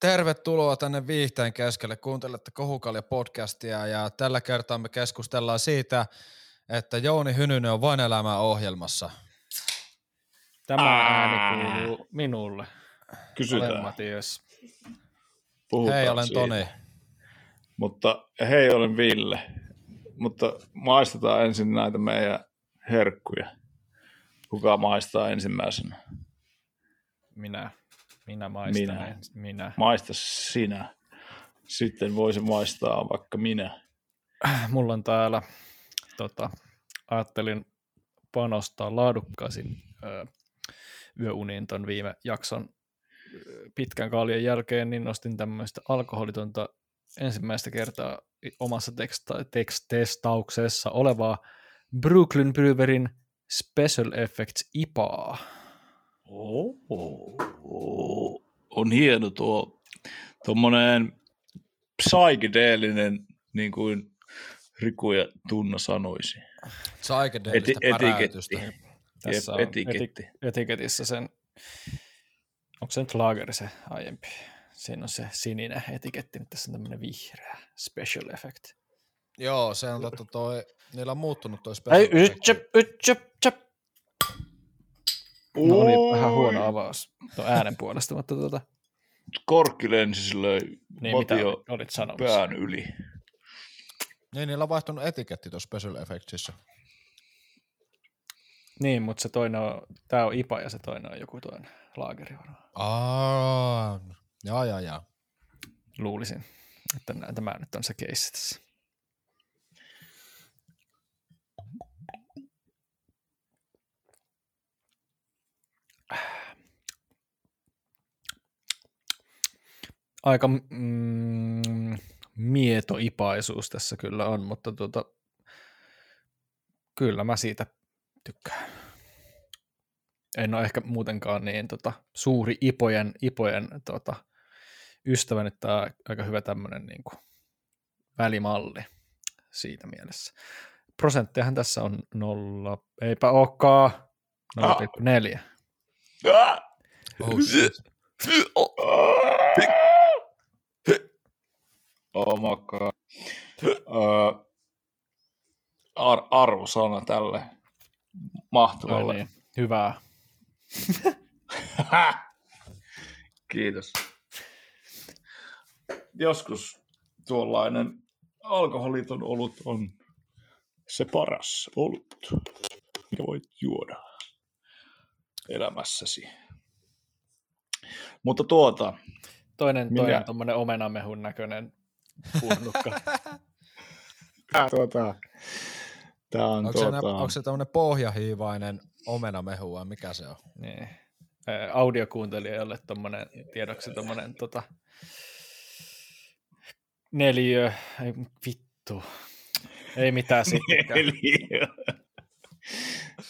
Tervetuloa tänne Viihteen keskelle. Kuuntelette Kohukalja podcastia ja tällä kertaa me keskustellaan siitä, että Jouni Hynynen on vain elämää ohjelmassa. Tämä ääni kuuluu minulle. Kysytään. Olen Matias. Puhutaan Hei, olen siitä. Toni. Mutta hei, olen Ville. Mutta maistetaan ensin näitä meidän herkkuja. Kuka maistaa ensimmäisenä? Minä. Minä maistan. Minä. Minä. Maista sinä. Sitten voisi maistaa vaikka minä. Mulla on täällä, tota, ajattelin panostaa laadukkaisin ö, yöuniin ton viime jakson pitkän kaljan jälkeen, niin nostin tämmöistä alkoholitonta ensimmäistä kertaa omassa teksta- tekst-testauksessa olevaa Brooklyn Brewerin Special Effects IPAa. Oh, on hieno tuo tuommoinen psykedeellinen, niin kuin Riku ja Tunna sanoisi. Psykedeellistä Eti- etiketti. Tässä on etiketti. eti- etiketissä sen, onko se nyt laageri se aiempi? Siinä on se sininen etiketti, nyt tässä on tämmöinen vihreä special effect. Joo, se on totta toi, niillä on muuttunut toi special Ei, effecti. ytsöp, ytsöp, tsöp. No niin, vähän huono avaus tuon äänen puolesta, mutta tuota, Korkki lensi silleen niin mitä olit, sanomassa? pään yli. Niin, niillä on vaihtunut etiketti tuossa special effectsissä. Niin, mutta se toinen on, tää on IPA ja se toinen on joku toinen laageri varmaan. Aa, jaa, jaa, jaa. Luulisin, että tämä nyt on se keissi tässä. Aika mm, mieto ipaisuus tässä kyllä on, mutta tota, kyllä mä siitä tykkään. En ole ehkä muutenkaan niin tota, suuri ipojen, ipojen tota, ystävä, nyt tämä on aika hyvä tämmöinen niin kuin välimalli siitä mielessä. Prosenttejahan tässä on nolla, eipä olekaan, 0,4. Ah! Oh, shit. Oh my god. Ar- arvosana tälle mahtavalle. niin, hyvää. Kiitos. Joskus tuollainen alkoholiton olut on se paras olut, mikä voit juoda elämässäsi. Mutta tuota, Toinen, Minä- toinen tuommoinen omenamehun näköinen purnukka. tää, tuota, tää on Onko, se, tuota, onko se tämmönen pohjahiivainen omenamehu vai mikä se on? niin. Audiokuuntelijoille tuommoinen tiedoksi tuommoinen tota, neliö, ei vittu, ei mitään sittenkään. Neliö.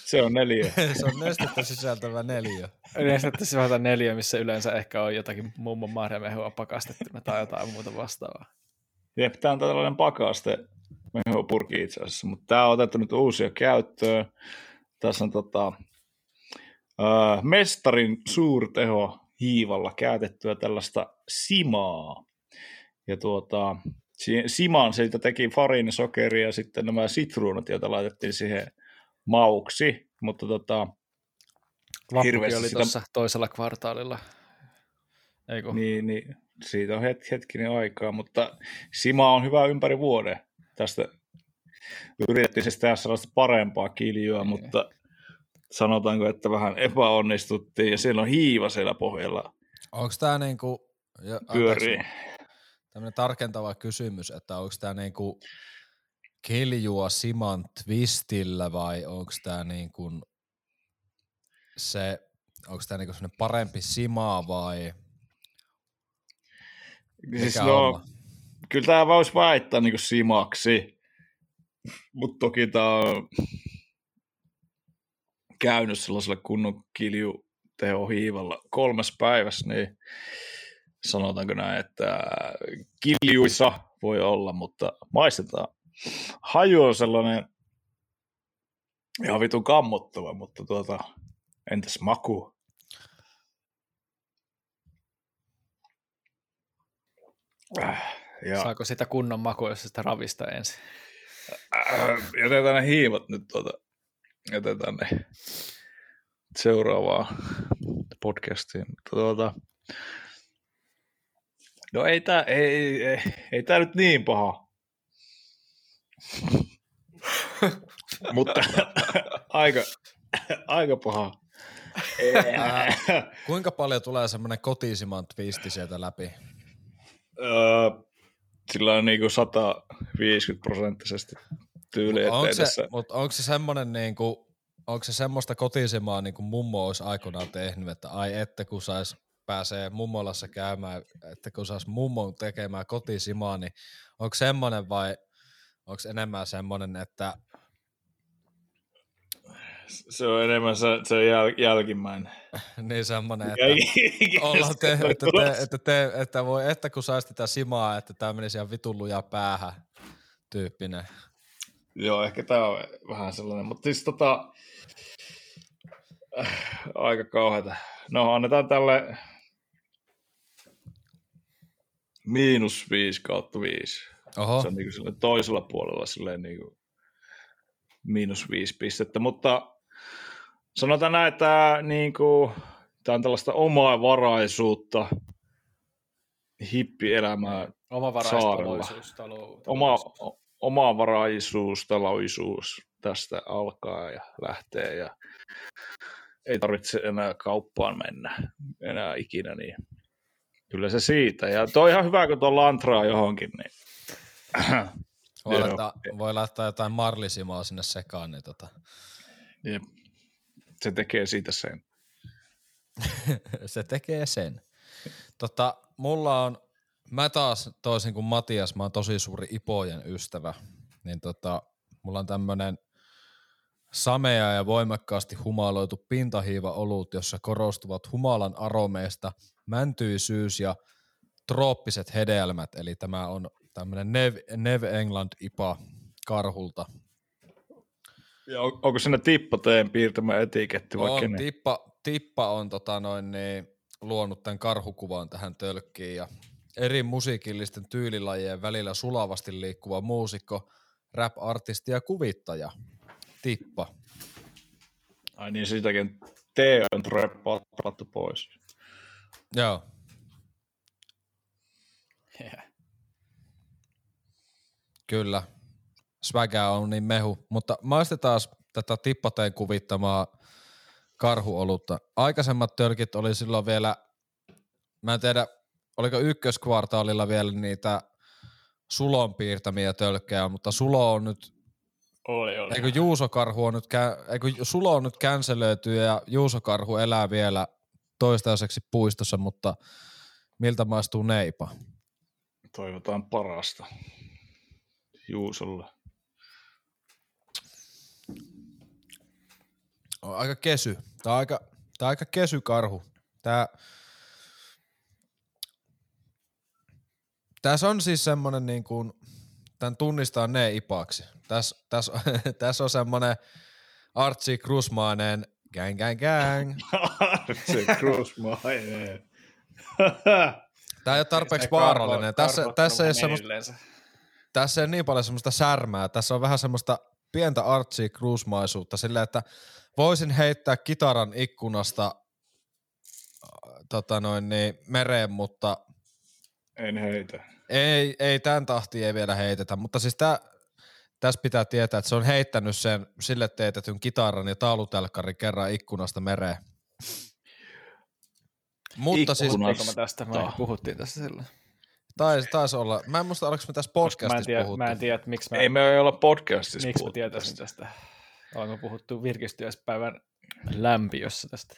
Se on neljä. se on nestettä sisältävä neliö. Nestettä sisältä neljä, missä yleensä ehkä on jotakin mummon marjamehua pakastettuna tai jotain muuta vastaavaa. Jep, tämä on tällainen pakaste purki itse asiassa, mutta tämä on otettu nyt uusia käyttöön. Tässä on tota, äh, mestarin suurteho hiivalla käytettyä tällaista simaa. Ja tuota, si- simaan siitä teki fariinisokeri ja sitten nämä sitruunat, joita laitettiin siihen mauksi, mutta tota, Vappukin oli sitä- tuossa toisella kvartaalilla. Eikö? Niin, niin siitä on het, hetkinen aikaa, mutta Sima on hyvä ympäri vuoden. Tästä yritettiin siis tehdä sellaista parempaa kiljua, Niin. mutta sanotaanko, että vähän epäonnistuttiin ja siellä on hiiva siellä pohjalla Onko tää niinku, ja, pyörii. tämmönen tarkentava kysymys, että onko tää niinku kiljua Siman twistillä vai onko tää niinku se, onko tää niinku parempi Simaa vai Siis no, kyllä tämä voisi väittää niin Simaksi, mutta toki tämä on käynyt sellaisella kunnon kilju tehohiivalla kolmes päivässä, niin sanotaanko näin, että kiljuissa voi olla, mutta maistetaan. Haju on sellainen ihan vitun kammottava, mutta tuota, entäs maku? Ja, Saako sitä kunnon makua, jos sitä ravista ensin? äh, jätetään ne hiivat nyt tuota, jätetään ne seuraavaan podcastiin. Tuota, no ei tää, ei, ei, ei tää nyt niin paha. Mutta aika, aika paha. Kuinka paljon tulee semmoinen kotisiman twisti sieltä läpi? Öö, sillä on niinku 150 prosenttisesti tyyli, Onko ettei se, mutta onko se semmoinen niinku, onko se semmoista kotisimaa niin kuin mummo olisi aikoinaan tehnyt, että ai että kun sais pääsee mummolassa käymään, että kun saisi mummon tekemään kotisimaa, niin onko semmoinen vai onko enemmän semmoinen, että Se on enemmän se, se jäl, jälkimmäinen. niin semmoinen, että ollaan te, että, te, että, te, että, voi, että kun saisi tätä simaa, että tämä menisi ihan vitun päähän tyyppinen. Joo, ehkä tämä on vähän sellainen, mutta siis tota, äh, aika kauheata. No annetaan tälle miinus 5 kautta 5. Oho, Se on niin kuin toisella puolella silleen niin kuin miinus 5 pistettä, mutta sanotaan näin, että niin kuin, tämä on tällaista omaa varaisuutta, hippielämää, Omavaraistaloisuus, talou, oma, omavaraisuus, taloisuus tästä alkaa ja lähtee ja ei tarvitse enää kauppaan mennä enää ikinä, niin kyllä se siitä. Ja toi ihan hyvä, kun tuo lantraa johonkin, niin voi, laittaa, voi laittaa jotain marlisimaa sinne sekaan, niin tota, Jep. Se tekee siitä sen. se tekee sen. Tota, mulla on, mä taas toisin kuin Matias, mä oon tosi suuri Ipojen ystävä, niin tota, mulla on tämmönen samea ja voimakkaasti humaloitu pintahiiva olut, jossa korostuvat humalan aromeista mäntyisyys ja trooppiset hedelmät, eli tämä on tämmönen Nev, Nev England IPA karhulta. Ja on, onko siinä tippateen piirtämä etiketti vai On, kenen? tippa, tippa on tota noin, niin, luonut tämän karhukuvan tähän tölkkiin ja eri musiikillisten tyylilajien välillä sulavasti liikkuva muusikko, rap-artisti ja kuvittaja. Tippa. Ai niin, siitäkin T on reppattu pois. Joo. Kyllä. Swaga on niin mehu. Mutta maistetaan tätä tippateen kuvittamaa karhuolutta. Aikaisemmat tölkit oli silloin vielä, mä en tiedä, oliko ykköskvartaalilla vielä niitä Sulon piirtämiä tölkkejä, mutta Sulo on nyt, Oli, oli. eikö Juuso Karhu on nyt, eikö Sulo on nyt känselöity ja Juuso Karhu elää vielä toistaiseksi puistossa, mutta miltä maistuu neipa? Toivotaan parasta Juusolle. On aika kesy. Tää on aika, tää on aika kesy karhu. Tää, tässä on siis semmonen niin kuin, tän tunnistaa ne ipaksi. Tässä täs, täs on semmonen Archie Krusmainen gang gang gang. se Krusmainen. Tää ei ole tarpeeksi vaarallinen. Tässä, tässä, ei semmoista, tässä ei ole niin paljon semmoista särmää. Tässä on vähän semmoista pientä Archie Krusmaisuutta sillä, että voisin heittää kitaran ikkunasta äh, tota noin, niin, mereen, mutta en heitä. Ei, ei tämän tahtiin ei vielä heitetä, mutta siis tää, tässä pitää tietää, että se on heittänyt sen sille teetetyn kitaran ja taulutelkkarin kerran ikkunasta mereen. Mutta siis, Ikkunasta. Puhuttiinko me tästä? Me puhuttiin tästä silloin. Taisi, taisi olla, mä en muista, oliko me tässä Koska mä en podcastissa tiedä, puhuttu. mä en tiedä miksi mä, Ei me ei olla podcastissa miksi mä tietäisin tästä. Ollaanko puhuttu virkistyöspäivän lämpiössä tästä?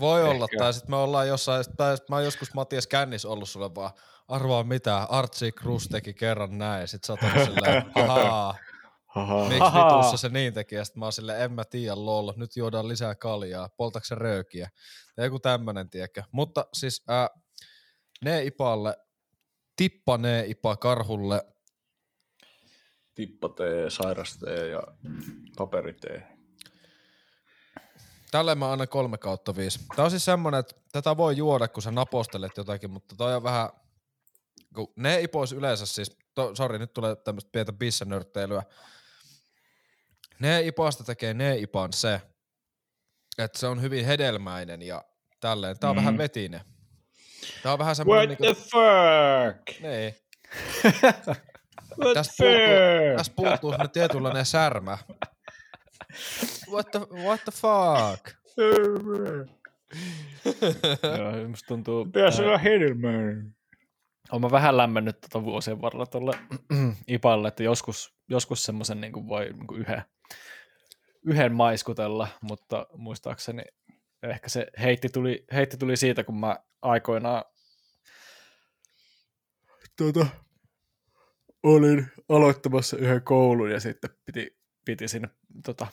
Voi olla, Ehkä. tai sitten me ollaan jossain, tai sit mä oon joskus Matias Kännis ollut sulle vaan, arvaa mitä, Archie Cruz teki kerran näin, ja sit sä oot silleen, ahaa, miksi vitussa se niin teki, ja sit mä oon silleen, en mä tiedä lol, nyt juodaan lisää kaljaa, poltaksä röökiä, ja joku tämmönen, tiedäkö. Mutta siis ää, ne ipalle, tippa ne ipa karhulle, Tippatee, sairastee ja paperitee. tälle mä annan kolme kautta viisi. Tää on siis semmonen, että tätä voi juoda, kun sä napostelet jotakin, mutta toi on vähän, kun ne ipois yleensä siis, to, sorry, nyt tulee tämmöistä pientä bissänörtteilyä. Ne ipoista tekee ne ipan se, että se on hyvin hedelmäinen ja tälleen. Tää on mm. vähän vetinen. Tää on vähän semmoinen... What niinku, the fuck? Niin. What Tästä the puuttuu, tästä puuttuu semmoinen tietynlainen särmä. What the, what the fuck? Joo, musta tuntuu... Pitäisi olla hedelmää. Olen mä vähän lämmennyt tuota vuosien varrella tuolle ipalle, että joskus, joskus semmoisen niin voi niin kuin yhden, yhden maiskutella, mutta muistaakseni ehkä se heitti tuli, heitti tuli siitä, kun mä aikoinaan tuota, olin aloittamassa yhden koulun ja sitten piti, piti sinne tota,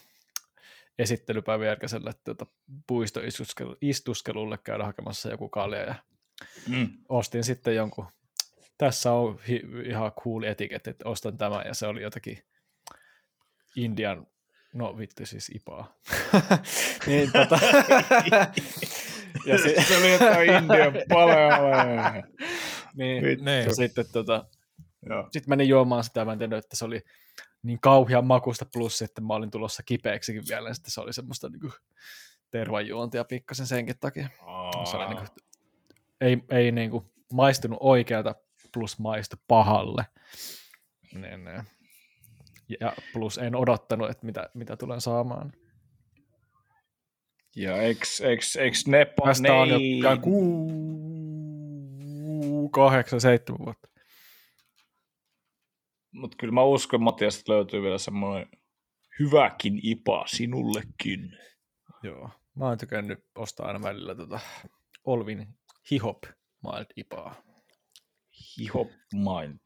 esittelypäivän jälkeiselle tuota, puistoistuskelulle käydä hakemassa joku kalja ja Mm. ostin sitten jonkun, tässä on hi, ihan cool etiketti, että ostan tämän ja se oli jotakin Indian, no vittu siis ipaa. niin, tota, ja si- Se oli jotain Indian paleale. niin, Vittu. Ne. ja sitten tota, Joo. sitten menin juomaan sitä, mä en tiedä, että se oli niin kauhean makusta, plus että mä olin tulossa kipeäksikin vielä, ja sitten se oli semmoista niin tervajuontia pikkasen senkin takia. Se oli niin kuin, ei, ei niin kuin maistunut oikealta, plus maistu pahalle. Niin, niin. Ja plus en odottanut, että mitä, mitä tulen saamaan. Ja eks, eks, eks Nepa, Tästä on jo niin. kuu, kahdeksan, seitsemän vuotta. Mutta kyllä mä uskon, Matias, että löytyy vielä semmoinen hyväkin ipa sinullekin. Joo. Mä oon tykännyt ostaa aina välillä tota Olvin Hihop Mild IPAa. Hihop mind.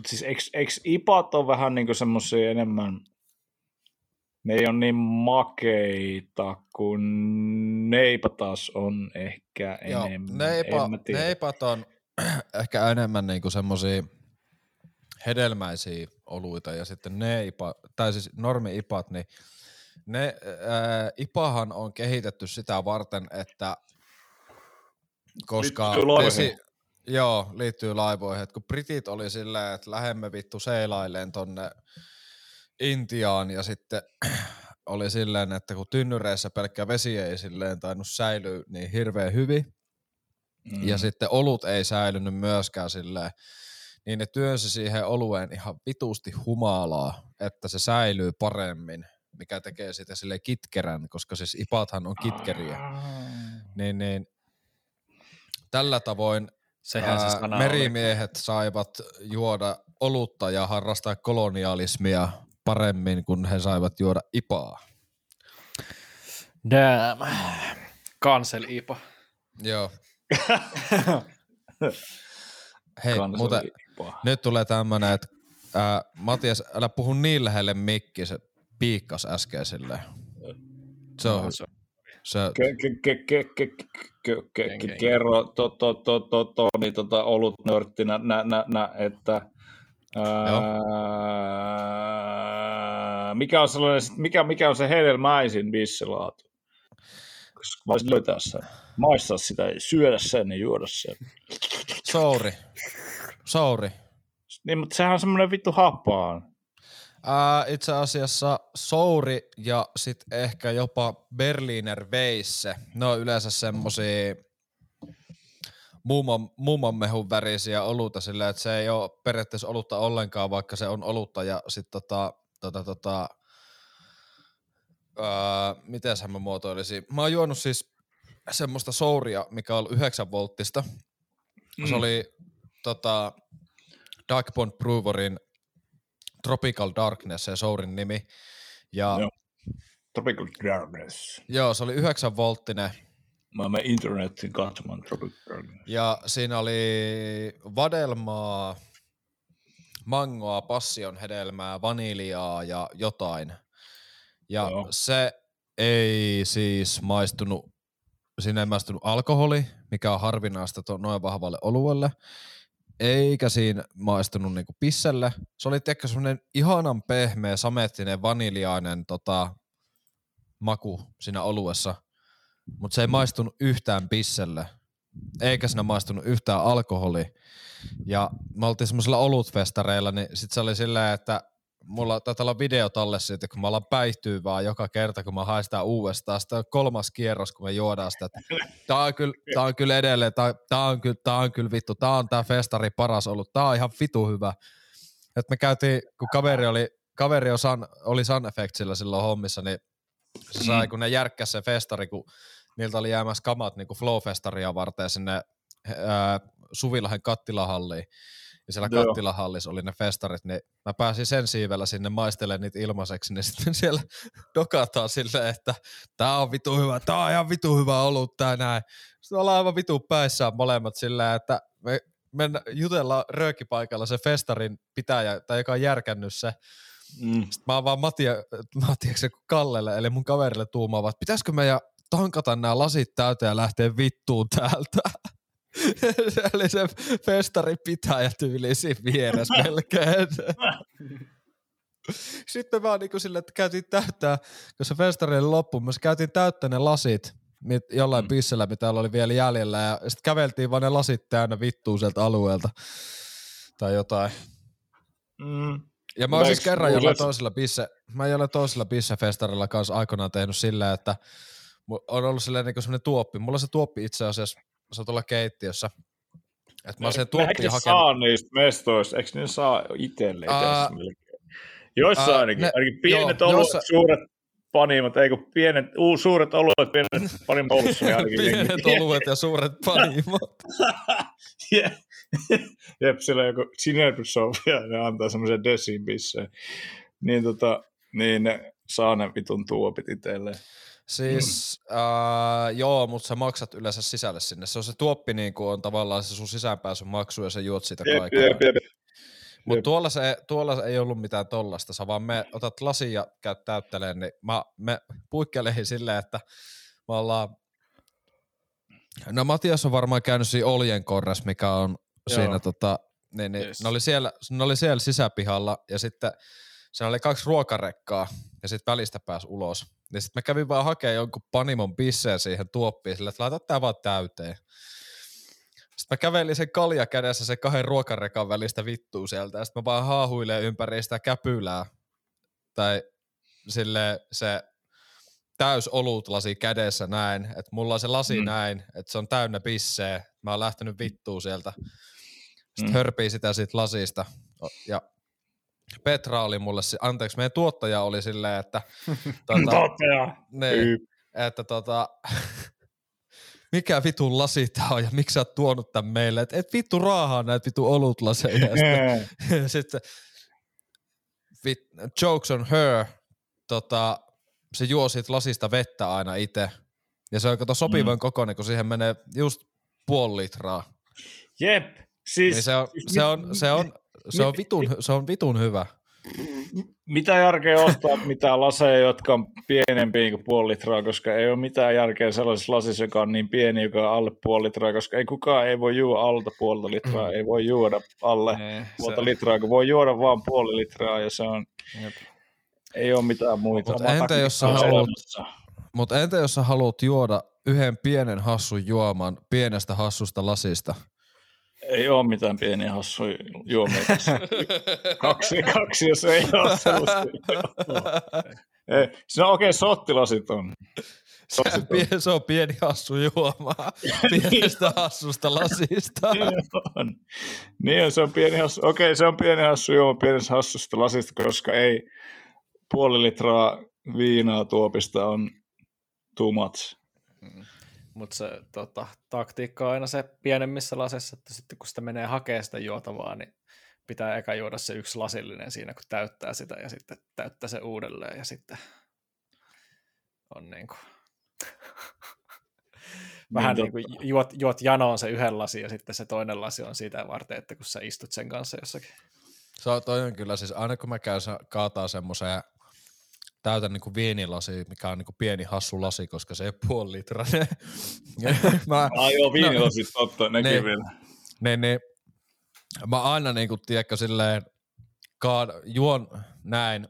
Mutta siis eks, ipat on vähän niinku semmoisia enemmän, ne ei ole niin makeita, kun neipa taas on ehkä Joo, enemmän. neipa, en neipat on ehkä enemmän niinku semmosia hedelmäisiä oluita ja sitten ne ipa, tai siis normi-ipat, niin ne ää, ipahan on kehitetty sitä varten, että koska laivoihin. Joo, liittyy laivoihin, että kun britit oli silleen, että lähemme vittu seilailleen tonne Intiaan ja sitten oli silleen, että kun tynnyreissä pelkkä vesi ei silleen tainnut säilyä niin hirveän hyvin, Mm. ja sitten olut ei säilynyt myöskään silleen, niin ne työnsi siihen olueen ihan vitusti humalaa, että se säilyy paremmin, mikä tekee sitä sille kitkerän, koska siis ipathan on kitkeriä. Niin, niin tällä tavoin Sehän se sana merimiehet saivat juoda olutta ja harrastaa kolonialismia paremmin, kun he saivat juoda ipaa. oli. Damn. Cancel IPA. Joo. Hei, Kansallinen muuten ipa. nyt tulee tämmönen, että ää, Matias, älä puhu niin lähelle mikki, se piikkas äsken silleen. Se on, se se, Ke- ken- Kerro to, to, to, to, to, niin tota olut nörttinä, nä, nä, nä, että ää, mikä on sellainen, mikä, mikä on se hedelmäisin bissilaatu? Koska voisin löytää sen, maistaa sitä, syödä sen ja juoda sen. Souri. Souri. Niin, mutta sehän on semmoinen vittu happaan. Ää, itse asiassa Souri ja sitten ehkä jopa Berliner Weisse. Ne on yleensä semmosia muumon, muumonmehun värisiä oluita sillä, että se ei ole periaatteessa olutta ollenkaan, vaikka se on olutta ja sitten tota, tota, tota, ää, mitäshän mä muotoilisin. Mä oon juonut siis semmoista Souria, mikä on 9 volttista. Mm. Se oli tota, Dark Bond Brewerin Tropical Darkness, se Sourin nimi. Ja Joo. Tropical Darkness. joo, se oli 9 volttinen Mä menen internetin katsomaan Tropical Darkness. ja siinä oli vadelmaa, mangoa, passion hedelmää, vaniljaa ja jotain. Ja Joo. se ei siis maistunut, siinä ei maistunut alkoholi, mikä on harvinaista noin vahvalle oluelle, eikä siinä maistunut niinku pisselle. Se oli tiedätkö semmoinen ihanan pehmeä, samettinen, vaniljainen tota, maku siinä oluessa, mutta se ei maistunut yhtään pisselle. eikä siinä maistunut yhtään alkoholi. Ja me oltiin semmoisilla olutfestareilla, niin sit se oli silleen, että mulla taitaa olla video talle siitä, kun mä alan päihtyä vaan joka kerta, kun mä sitä uudestaan. On kolmas kierros, kun me juodaan sitä. Että tää on kyllä, tää on kyllä edelleen, tää, tää, on kyllä, tää on kyllä vittu, tää on tää festari paras ollut, tää on ihan vitu hyvä. Et me käytiin, kun kaveri oli, kaveri San, oli Sun Effectsillä silloin hommissa, niin se sai, kun ne järkkäs se festari, kun niiltä oli jäämässä kamat niin Flow-festaria varten sinne ää, Suvilahen kattilahalliin ja siellä Joo. kattilahallissa oli ne festarit, niin mä pääsin sen siivellä sinne maistelemaan niitä ilmaiseksi, niin sitten siellä dokataan silleen, että tää on vitu hyvä, tää on ihan vitu hyvä ollut tää näin. Sitten ollaan aivan vitu päissään molemmat silleen, että me mennä, jutellaan röökipaikalla se festarin pitäjä, tai joka on järkännyt se, Mm. Sitten mä oon vaan Matia, Matiaksi Kallelle, eli mun kaverille tuumaa, että pitäisikö meidän tankata nämä lasit täyteen ja lähteä vittuun täältä. se oli se festari pitäjä tyyli siinä vieressä melkein. Sitten me vaan niin sille, että käytiin täyttää, kun se festari oli loppu, me käytiin täyttää ne lasit jollain mm. pissellä, mitä oli vielä jäljellä, ja sitten käveltiin vaan ne lasit täynnä vittuun sieltä alueelta tai jotain. Mm. Ja mä oon siis kerran jollain toisella bisse, mä jollain toisella bissefestarilla kanssa aikoinaan tehnyt silleen, että on ollut silleen niin semmoinen tuoppi. Mulla se tuoppi itse asiassa se on tuolla keittiössä. Et mä sen tuoppiin hakenut. saa niistä mestoista, eikö ne saa itselleen uh? Joissain uh, ainakin, ne, ainakin pienet joo, oluet, jossa... suuret panimot, eikö pienet, uu, suuret oluet, pienet panimot Oulussa. pienet oluet ja suuret panimot. yeah. Jep, siellä on joku Cinebrusov ja ne antaa semmoisen desin bisseen. Niin, tota, niin ne saa ne vitun tuopit itselleen. Siis mm. äh, joo, mutta sä maksat yleensä sisälle sinne. Se on se tuoppi niin kuin on tavallaan se sun sisäänpääsyn maksu ja sä juot sitä kaikkea. Jep, jep, jep. Mutta tuolla, se, tuolla se ei ollut mitään tollasta, sä vaan me otat lasin ja käyt täytteleen, niin mä, me puikkeleihin silleen, että me ollaan, no Matias on varmaan käynyt siinä Oljen korres, mikä on Joo. siinä tota, niin, niin, yes. ne, oli siellä, ne oli siellä sisäpihalla ja sitten siinä oli kaksi ruokarekkaa ja sitten välistä pääsi ulos. Ja sitten mä kävin vaan hakemaan jonkun panimon bisseen siihen tuoppiin sille, että laita tää vaan täyteen. Sitten mä kävelin sen kalja kädessä sen kahden ruokarekan välistä vittuu sieltä ja sitten mä vaan haahuilen ympäri sitä käpylää. Tai sille se täys olutlasi kädessä näin, että mulla on se lasi mm. näin, että se on täynnä pisseä. Mä oon lähtenyt vittuu sieltä. Sitten mm. hörpii sitä siitä lasista ja Petra oli mulle, anteeksi, meidän tuottaja oli silleen, että... tuota, tuottaja! Niin, että tota, mikä vitun lasi tää on ja miksi sä oot tuonut tän meille, että et vittu raahaa näitä vittu olutlaseja. sitten, sitten vit, jokes on her, tota, se juo siitä lasista vettä aina itse. Ja se on kato sopivan mm. kokoinen, kun siihen menee just puoli litraa. Jep. Siis, niin se, on, se, on, se, on, se on, vitun, se on vitun hyvä. Mitä järkeä ostaa mitään laseja, jotka on pienempiä kuin puoli litraa, koska ei ole mitään järkeä sellaisessa lasissa, joka on niin pieni, joka on alle puoli litraa, koska ei kukaan ei voi juoda alta puolta litraa, mm. ei voi juoda alle ei, puolta se... litraa, kun voi juoda vain puoli litraa ja se on, Jep. ei ole mitään muita. Mutta entä, jos sä haluat, mutta entä jos sä haluat juoda yhden pienen hassun juoman pienestä hassusta lasista – ei ole mitään pieniä hassuja juomia tässä. kaksi, kaksi, jos ei ole sellaista. On okei, okay, sottilasit on. Se, se on pieni hassu juoma pienestä hassusta lasista. niin, on. niin se on pieni hassu. Okei, okay, se on pieni hassu juoma pienestä hassusta lasista, koska ei puoli litraa viinaa tuopista on too much. Mutta se tota, taktiikka on aina se pienemmissä lasissa, että sitten kun sitä menee hakemaan sitä juotavaa, niin pitää eka juoda se yksi lasillinen siinä, kun täyttää sitä ja sitten täyttää se uudelleen ja sitten on niin kuin vähän niin kuin juot, juot janoon se yhden lasi ja sitten se toinen lasi on siitä varten, että kun sä istut sen kanssa jossakin. Se on, toi on kyllä siis, aina kun mä käyn kaataa semmoiseen täytän niin kuin viinilasi, mikä on niin kuin pieni hassu lasi, koska se ei puoli litrainen. mä, ah joo, viinilasi, totta, nekin niin, vielä. Niin, niin, mä aina niin kuin, tiedätkö, silleen, kaad, juon näin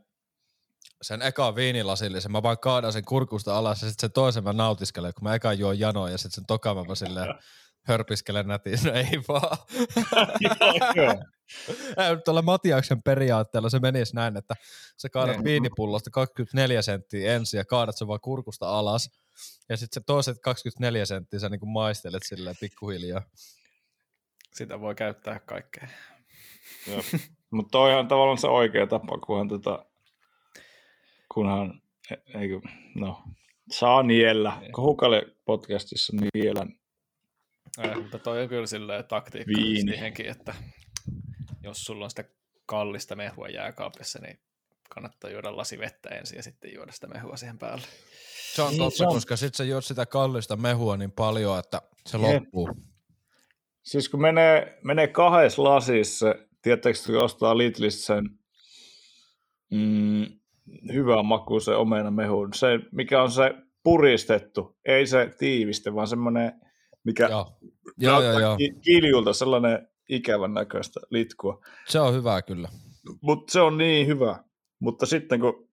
sen eka viinilasillisen, mä vaan kaadan sen kurkusta alas ja sitten sen toisen mä nautiskelen, kun mä eka juon janoa ja sitten sen toka mä silleen hörpiskele nätin. No ei vaan. Tuolla Matiaksen periaatteella se menisi näin, että sä kaadat Niin. viinipullosta 24 senttiä ensin ja kaadat sen vaan kurkusta alas. Ja sitten se toiset 24 senttiä sä niinku maistelet silleen pikkuhiljaa. Sitä voi käyttää kaikkeen. Mutta toihan tavallaan se oikea tapa, kunhan, tota, kunhan e- eikö, no, saa niellä. Niin. Kohukale podcastissa niellä. Äh, mutta toi on kyllä silleen taktiikka Viini. siihenkin, että jos sulla on sitä kallista mehua jääkaapissa, niin kannattaa juoda lasi vettä ensin ja sitten juoda sitä mehua siihen päälle. Se on Niin, totta, se on. koska sit sä juot sitä kallista mehua niin paljon, että se Jep. loppuu. Siis kun menee, menee kahdessa lasissa, tiedättekö, kun ostaa Lidlistä sen mm, hyvän makuisen omenamehun, se mikä on se puristettu, ei se tiiviste, vaan semmoinen, mikä Joo, joo, joo, joo. ki- kiljulta sellainen ikävän näköistä litkua. Se on hyvä kyllä. Mutta se on niin hyvä. Mutta sitten kun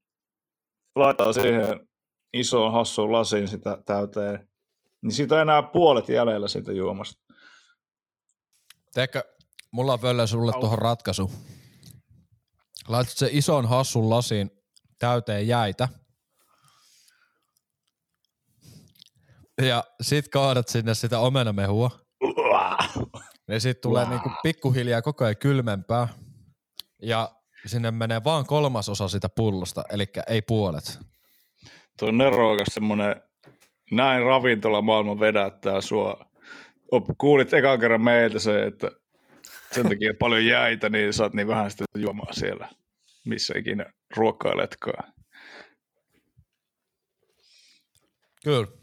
laittaa siihen isoon hassuun lasiin sitä täyteen, niin siitä on enää puolet jäljellä siitä juomasta. Teekö, mulla on Völle sulle Au. tuohon ratkaisu. Laitat se ison hassun lasiin täyteen jäitä. Ja sit kaadat sinne sitä omenamehua. Ja sit tulee Wow. niinku pikkuhiljaa koko ajan kylmempää. Ja sinne menee vaan kolmasosa sitä pullosta, eli ei puolet. Tuo on nerokas semmoinen, näin ravintola maailma vedättää sua. Kuulit ekan kerran meiltä se, että sen takia paljon jäitä, niin saat niin vähän sitä juomaa siellä, missä ikinä ruokailetkaan. Kyllä.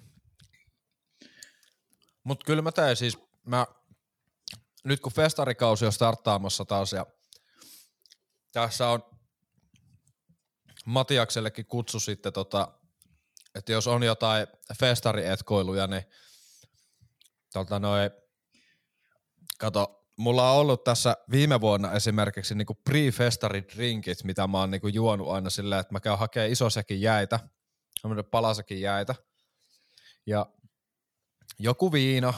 Mut kyllä mä tein siis, mä, nyt kun festarikausi on starttaamassa taas ja tässä on Matiaksellekin kutsu sitten tota, että jos on jotain festarietkoiluja, niin tota noin, kato, mulla on ollut tässä viime vuonna esimerkiksi niinku pre-festari-drinkit, mitä mä oon niinku juonut aina silleen, että mä käyn hakemaan isosäkin jäitä, palasakin jäitä, ja joku viina,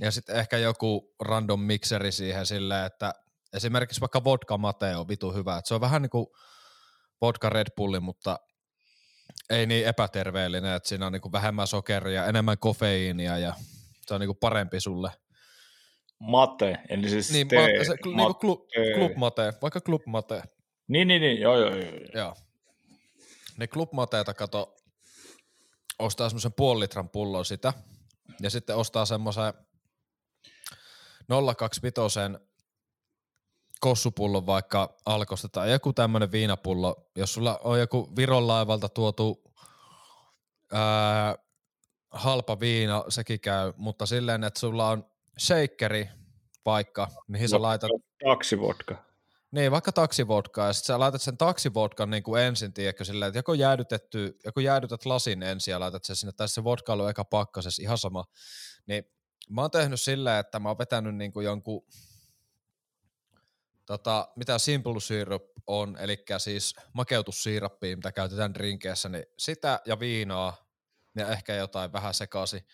ja sitten ehkä joku random mikseri siihen silleen, että esimerkiksi vaikka vodka mate on vitu hyvä, että se on vähän niin kuin vodka Red Bulli, mutta ei niin epäterveellinen, että siinä on niin kuin vähemmän sokeria, enemmän kofeiinia ja se on niin kuin parempi sulle. Mate, eli siis Niin, tee, ma- se, niin kuin klub, tee. club mate, vaikka club mate. Niin, niin, niin, joo, joo, joo. joo. Niin club mateeta kato, ostaa semmoisen puoli litran pullon sitä, ja sitten ostaa semmoisen 025 kossupullon vaikka alkosta tai joku tämmönen viinapullo, jos sulla on joku Viron laivalta tuotu ää, halpa viina, sekin käy, mutta silleen, että sulla on shakeri vaikka, mihin sä laitat Taksivodka. Niin, vaikka taksivodkaa, ja sit sä laitat sen taksivodkan niin kuin ensin, tiedätkö, silleen, että joko, jäädytetty, joko jäädytät lasin ensin ja laitat sen sinne, tai se vodka on eka pakkasessa, ihan sama. Niin mä oon tehnyt silleen, että mä oon vetänyt niin kuin jonkun, tota, mitä simple syrup on, eli siis makeutussiirappia, mitä käytetään drinkeissä, niin sitä ja viinaa, ja ehkä jotain vähän sekaisin.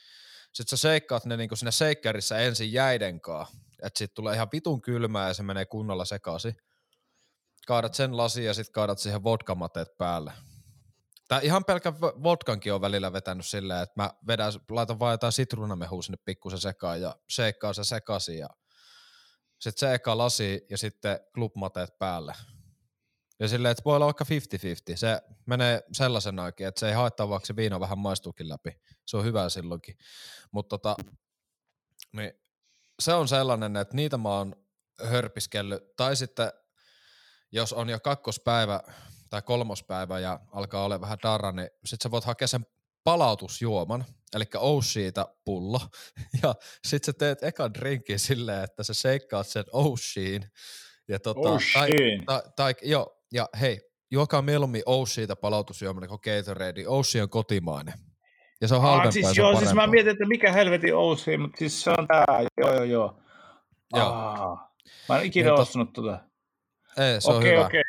Sitten sä seikkaat ne niin kuin siinä seikkarissa ensin jäidenkaa, että sit tulee ihan vitun kylmää ja se menee kunnolla sekaisin. Kaadat sen lasiin ja sitten kaadat siihen vodkamateet päälle. Tää ihan pelkä vo- vodkankin on välillä vetänyt silleen, että mä vedän, laitan vaan jotain sitruunamehua sinne pikkusen sekaan ja seikkaan se sekaisin ja sitten se eka lasi ja sitten klubmateet päälle. Ja silleen, että voi olla vaikka 50-50. Se menee sellaisenakin, että se ei haittaa, vaikka se viina vähän maistuukin läpi. Se on hyvä silloinkin. Mutta tota, niin se on sellainen, että niitä mä oon hörpiskellyt. Tai sitten, jos on jo kakkospäivä tai kolmospäivä ja alkaa olla vähän darra, niin sit sä voit hakea sen palautusjuoman, eli Oshita pullo, ja sit sä teet ekan drinkin silleen, että sä seikkaat sen Oshiin, ja tota, tai, Oshiin. tai, tai, joo, ja hei, juokaa mieluummin Oshita palautusjuomana kuin Gatorade, Oshi on kotimainen, ja se on halvempaa Ah, siis, se joo, siis mä parempaa. mietin, että mikä helvetin Ousi, mutta siis se on tää, joo, joo, joo. Joo. Ah, mä en ikinä Niin, ostanut tota. Ei, se on Okei, hyvä. okei.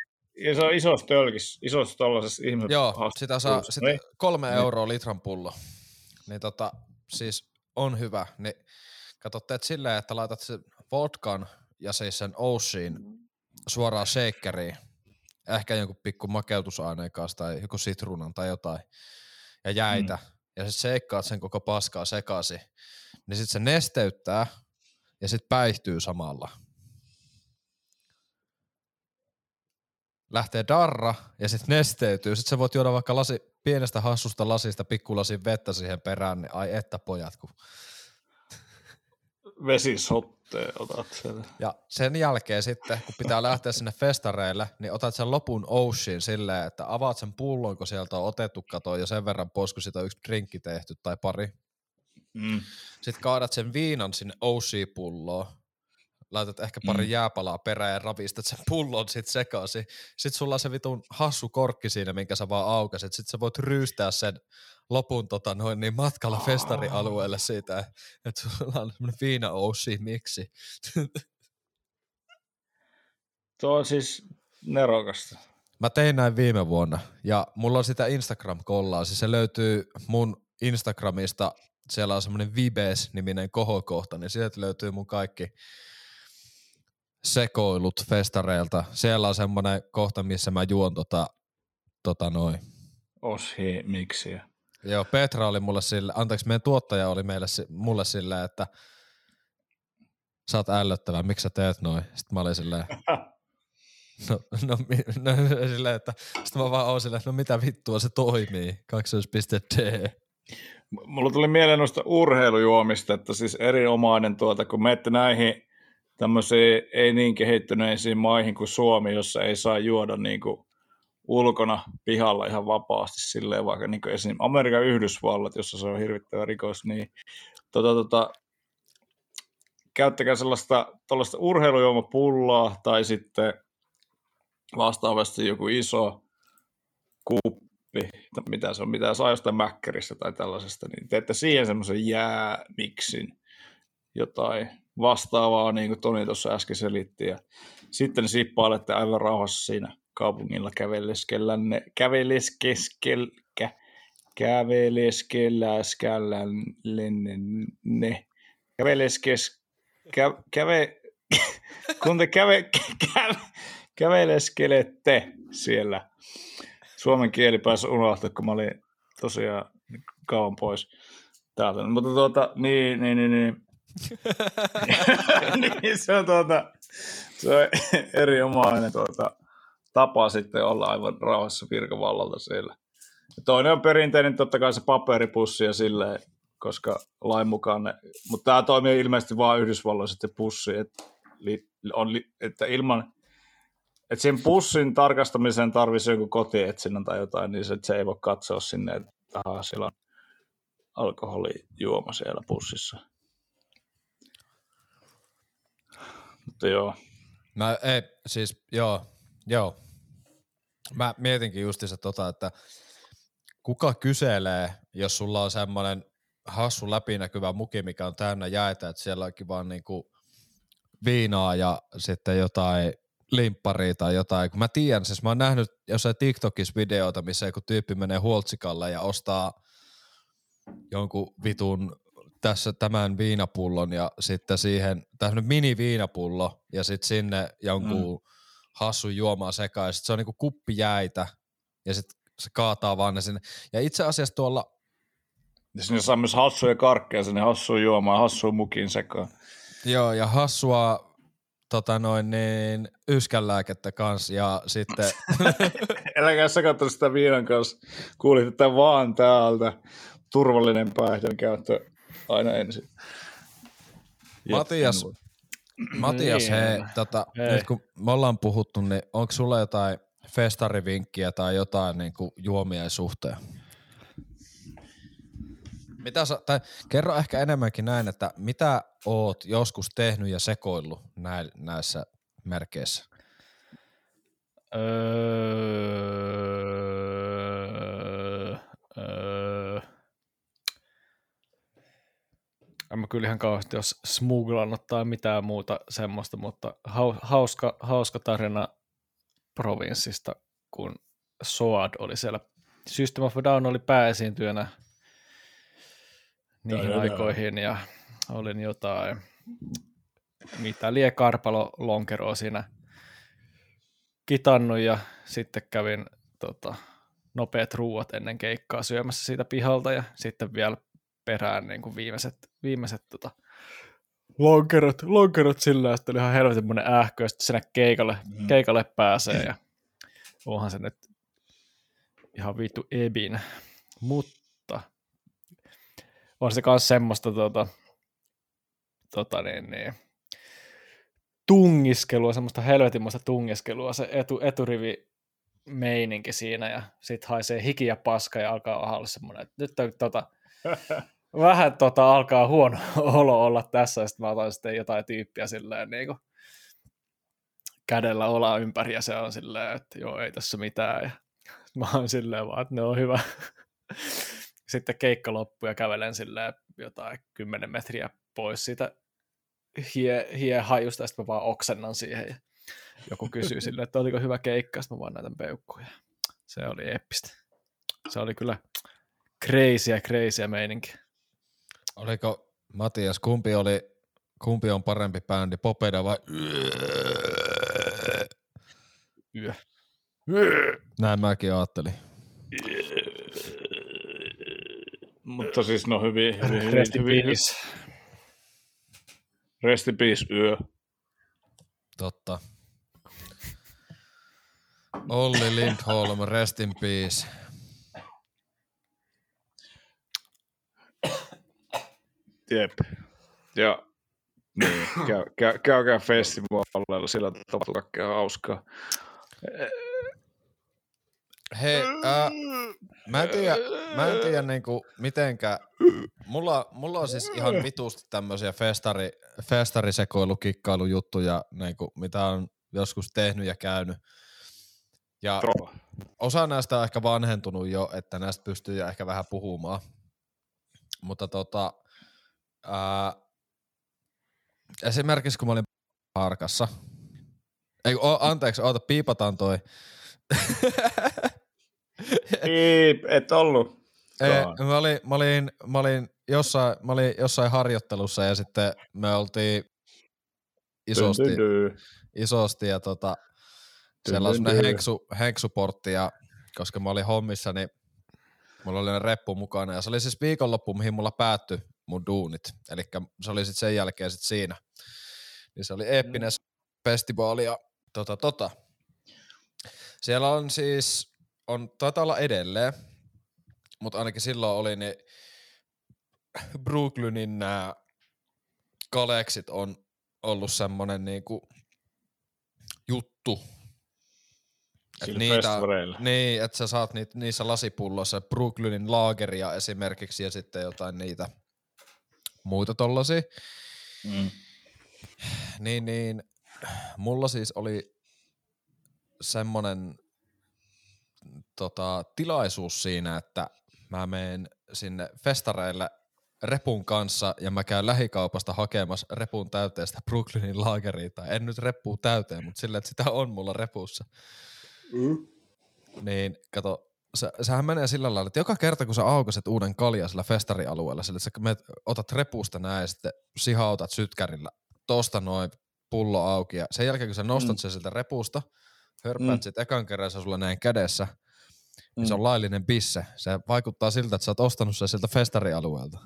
Ja se on isossa tölkissä, isossa tollasessa ihmisen Joo, haastattelussa. sitä saa sitä niin. kolme Niin. euroa litran pullo. Niin tota, siis on hyvä. Niin Kato, teet silleen, että laitat sen vodkan ja siis sen Ocean suoraan shakeriin. Ehkä jonkun pikku makeutusaineen kanssa tai joku sitruunan tai jotain. Ja jäitä. Mm. Ja sitten seikkaat sen koko paskaa sekaisin. Niin sitten se nesteyttää ja sitten päihtyy samalla. Lähtee darra ja sitten nesteytyy. Sitten sä voit juoda vaikka lasi, pienestä hassusta lasista pikkulasin vettä siihen perään, niin ai että pojat, kun Vesisotteen otat sen. Ja sen jälkeen sitten, kun pitää lähteä sinne festareille, niin otat sen lopun Ocean silleen, että avaat sen pullon, kun sieltä on otettu katoa jo sen verran pois, kun siitä on yksi drinkki tehty tai pari. Mm. Sitten kaadat sen viinan sinne Ocean-pulloon, laitat ehkä pari mm. jääpalaa perään ja ravistat sen pullon sit sekaisin. Sitten sulla on se vitun hassu korkki siinä, minkä sä vaan aukaset. Sitten sä voit ryystää sen lopun tota, noin, niin matkalla festarialueelle siitä, että sulla on semmoinen viina Ocean miksi. Tuo on siis nerokasta. Mä tein näin viime vuonna ja mulla on sitä Instagram-kollaa, siis se löytyy mun Instagramista, siellä on semmoinen Vibes-niminen kohokohta, niin sieltä löytyy mun kaikki sekoilut festareilta. Siellä on semmoinen kohta, missä mä juon tota, tota noin. Oshi, miksi? Joo, Petra oli mulle sille, anteeksi, meidän tuottaja oli meille, mulle silleen, että sä oot ällöttävä, miksi sä teet noin? Sitten mä olin silleen, no, no, no, silleen, että sitten mä vaan oon silleen, no mitä vittua se toimii, kaksoispiste Mulla tuli mieleen noista urheilujuomista, että siis erinomainen tuota, kun menette näihin tämmöisiin ei niin kehittyneisiin maihin kuin Suomi, jossa ei saa juoda niin kuin ulkona pihalla ihan vapaasti silleen, vaikka niin kuin esim. Amerikan Yhdysvallat, jossa se on hirvittävä rikos, niin tota, tota, käyttäkää sellaista tuollaista urheilujuomapullaa tai sitten vastaavasti joku iso kuppi, mitä se on, mitä saa jostain mäkkäristä tai tällaisesta, niin teette siihen semmoisen jäämiksin jotain vastaavaa, niin kuin Toni tuossa äsken selitti. Ja sitten sippailette aivan rauhassa siinä kaupungilla käveleskellänne, käveleskeskel, kä, käveleskelläskälänne, käveleskes, kä, käve, kun te käve, kä, käveleskelette siellä. Suomen kieli pääsi unohtaa, kun mä olin tosiaan kauan pois täältä. Mutta tuota, niin, niin, niin, niin niin se on, tuota, se on erinomainen tuota, tapa sitten olla aivan rauhassa virkavallalta siellä. Ja toinen on perinteinen totta kai se paperipussi ja silleen, koska lain mukaan ne, mutta tämä toimii ilmeisesti vain Yhdysvalloissa se pussi, että, on, että ilman, että sen pussin tarkastamiseen tarvitsisi joku kotietsinnän tai jotain, niin se, se ei voi katsoa sinne, että aha, siellä on alkoholijuoma siellä pussissa. Mutta joo. Mä, ei, siis joo, joo. Mä mietinkin justiinsa tota, että kuka kyselee, jos sulla on semmoinen hassu läpinäkyvä muki, mikä on täynnä jäitä, että siellä onkin vaan niinku viinaa ja sitten jotain limpparia tai jotain. Kun mä tiedän, siis mä oon nähnyt jossain TikTokissa videoita, missä joku tyyppi menee huoltsikalle ja ostaa jonkun vitun tässä tämän viinapullon ja sitten siihen, tässä mini viinapullo ja sitten sinne jonkun mm. hassun juomaa sekaan. Sitten se on niinku kuppi jäitä ja sitten se kaataa vaan ne sinne. Ja itse asiassa tuolla... Ja sinne saa myös hassuja karkkeja sinne hassuun juomaan, hassuun mukin sekaan. Joo, ja hassua tota noin niin, yskänlääkettä kanssa ja sitten... Äläkää sekoittaa sitä viinan kanssa. Kuulitte vaan täältä. Turvallinen päihden käyttö aina ensin. Matias, Matias niin. hei, tota, hei. nyt kun me ollaan puhuttu, niin onko sulla jotain festarivinkkiä tai jotain niin kuin juomien suhteen? Mitä sä, tai kerro ehkä enemmänkin näin, että mitä oot joskus tehnyt ja sekoillut näissä merkeissä? Öö, en mä kyllä ihan kauheasti jos smuglannut tai mitään muuta semmoista, mutta hauska, hauska tarina provinssista, kun Soad oli siellä. System of Down oli pääesiintyönä niihin Tää aikoihin ja olin jotain, mitä lie karpalo lonkeroa siinä kitannut ja sitten kävin tota, nopeat ruuat ennen keikkaa syömässä siitä pihalta ja sitten vielä perään niin kuin viimeiset, viimeiset tota, lonkerot, lonkerot sillä, että oli ihan helvetin monen ähkö, ja sitten sinne keikalle, mm. keikalle pääsee, ja onhan se nyt ihan vittu ebin. Mutta on se myös semmoista tota, tota niin, niin, tungiskelua, semmoista helvetinmoista tungiskelua, se etu, eturivi meininki siinä, ja sit haisee hiki ja paska, ja alkaa olla semmoinen, että nyt on tota, vähän tota, alkaa huono olo olla tässä, ja sitten mä otan sitten jotain tyyppiä silleen niin kuin kädellä olaa ympäri, ja se on silleen, että joo, ei tässä mitään, ja mä oon silleen vaan, että ne on hyvä. Sitten keikka loppuu ja kävelen silleen jotain kymmenen metriä pois siitä hie, hie hajusta, ja sitten mä vaan oksennan siihen, ja joku kysyy silleen, että oliko hyvä keikka, sitten mä vaan näytän peukkuja. Se oli eppistä. Se oli kyllä crazy ja crazy meininki. Oliko, Matias, kumpi, oli, kumpi on parempi bändi, Popeda vai Yö. Näin mäkin ajattelin. Mutta siis no hyvin, hyvin, hyvin, Rest in hyvin, peace. Rest in peace, yö. Totta. Olli Lindholm, rest in peace. Jep. Ja niin, käy, käy, käykää festivaaleilla, sillä tapahtuu kaikkea hauskaa. Hei, ää, mä en tiedä, mä en tiedä niinku mitenkä, mulla, mulla on siis ihan vitusti tämmöisiä festari, festarisekoilukikkailu-juttuja, niinku, mitä on joskus tehnyt ja käynyt. Ja Trolla. osa näistä on ehkä vanhentunut jo, että näistä pystyy ehkä vähän puhumaan. Mutta tota, ää, esimerkiksi kun mä olin harkassa, ei, o, anteeksi, oota, piipataan toi. Ei, et ollut. Ei, mä, olin, mä, olin, mä, olin jossain, mä olin jossain harjoittelussa ja sitten me oltiin isosti, Dyn, dyn, dyn. isosti ja tota, siellä on semmoinen henksu, henksuportti ja koska mä olin hommissa, niin mulla oli reppu mukana ja se oli siis viikonloppu, mihin mulla päättyi mun duunit. Eli se oli sitten sen jälkeen sit siinä. Niin se oli eeppinen festivaali ja tota, tota. Siellä on siis, on, taitaa olla edelleen, mutta ainakin silloin oli, niin Brooklynin nämä kaleksit on ollut semmonen niinku juttu. Et niitä, niin, että sä saat niitä, niissä lasipulloissa Brooklynin laageria esimerkiksi ja sitten jotain niitä muita tollasia. Mm. Niin, niin mulla siis oli semmonen tota, tilaisuus siinä, että mä menen sinne festareille repun kanssa ja mä käyn lähikaupasta hakemassa repun täyteestä Brooklynin laageria, tai en nyt reppuu täyteen, mutta silleen, että sitä on mulla repussa. Mm. Niin kato, se, sehän menee sillä lailla, että joka kerta kun sä aukaset uuden kaljan sillä festarialueella, sillä että sä menet, otat repusta näin ja sitten sihautat sytkärillä tosta noin pullo auki ja sen jälkeen kun sä nostat Mm. sen sieltä repusta, hörpäät Mm. mm. sit ekan kerran se sulla näin kädessä, niin Mm. se on laillinen bisse. Se vaikuttaa siltä, että sä oot ostanut sen sieltä festarialueelta.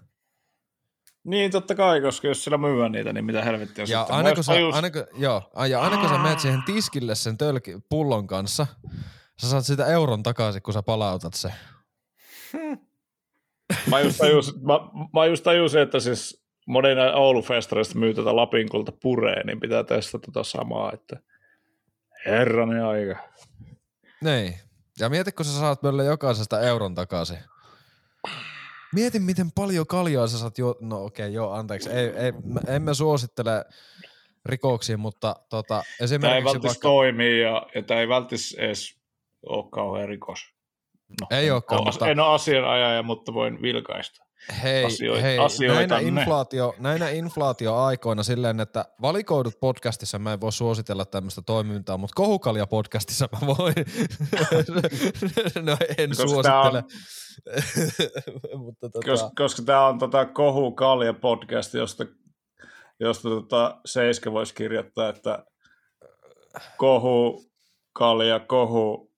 Niin, totta kai, koska jos sillä myydään niitä, niin mitä helvettiä Ja sitten. aina kun, sä, tajus- aina, kun, joo, ja aina kun sä menet siihen tiskille sen tölki, pullon kanssa, sä saat sitä euron takaisin, kun sä palautat se. Mä just, tajus, mä, mä just tajusin, että siis moni näin Oulu-festareista myy tätä Lapinkulta puree, niin pitää testata tota samaa, että herranen aika. Niin. Ja mieti, kun sä saat meille jokaisesta euron takaisin. Mieti, miten paljon kaljaa sä saat jo... No okei, okay, joo, anteeksi. Ei, ei, mä- emme suosittele rikoksiin, mutta tota, Tämä ei esimerkiksi välttis vaikka... toimii ja, ja tämä ei välttis edes ole kauhean rikos. No, Ei en olekaan, oo- mutta- En ole asianajaja, mutta voin vilkaista. Hei, asioita- hei asioita näinä, inflaatio, näinä inflaatioaikoina silleen, että valikoidut podcastissa mä en voi suositella tämmöistä toimintaa, mutta kohukalja podcastissa mä voin. no en Koska suosittele. mutta tota, Koska, koska tämä on tota Kohu Kalja podcast, josta josta tota, Seiska voisi kirjoittaa, että kohu, kalja, kohu,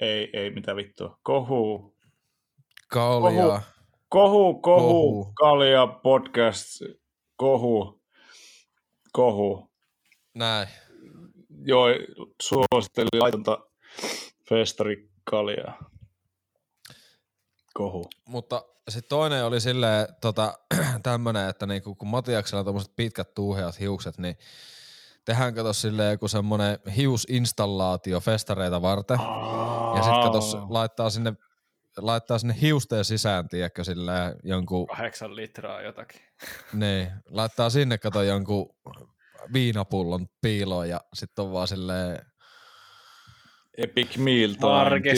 ei, ei mitä vittua, kohu, Kaulia. kohu, kohu, Kohu. kohu. kalja, podcast, kohu, kohu. Näin. Joo, suositteli laitonta festarikaljaa. Kohu. Mutta sitten toinen oli silleen tota, tämmönen, että niinku, kun Matiaksella on tommoset pitkät tuuheat hiukset, niin tehdään kato silleen joku semmonen hiusinstallaatio festareita varten. Ja sitten katos laittaa sinne, laittaa sinne hiusteen sisään, tiedätkö, silleen jonkun, Kahdeksan litraa jotakin. niin, laittaa sinne kato jonkun viinapullon piiloon ja sitten on vaan silleen Epic Meal Time.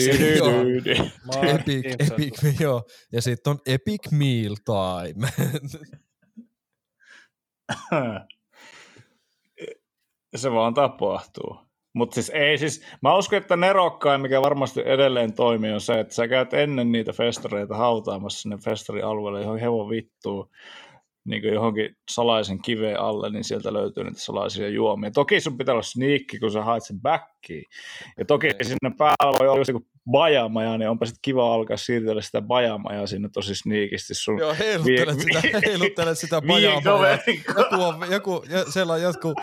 Epic, epic, joo. Ja sitten on epic meal time. se vaan tapahtuu. Mutta siis ei siis, mä uskon, että nerokkain, mikä varmasti edelleen toimii, on se, että sä käyt ennen niitä festareita hautaamassa sinne festarialueelle johon hevon vittuu niin johonkin salaisen kiveen alle, niin sieltä löytyy niitä salaisia juomia. Toki sun pitää olla sniikki, kun sä haet sen backiin. Ja toki sinne päällä voi olla joku bajamaja, niin onpa sitten kiva alkaa siirtellä sitä bajamajaa sinne tosi sniikisti sun joo, heiluttelet Vi- sitä, heiluttelet sitä viikoverin Joku joku, jo- siellä on joku,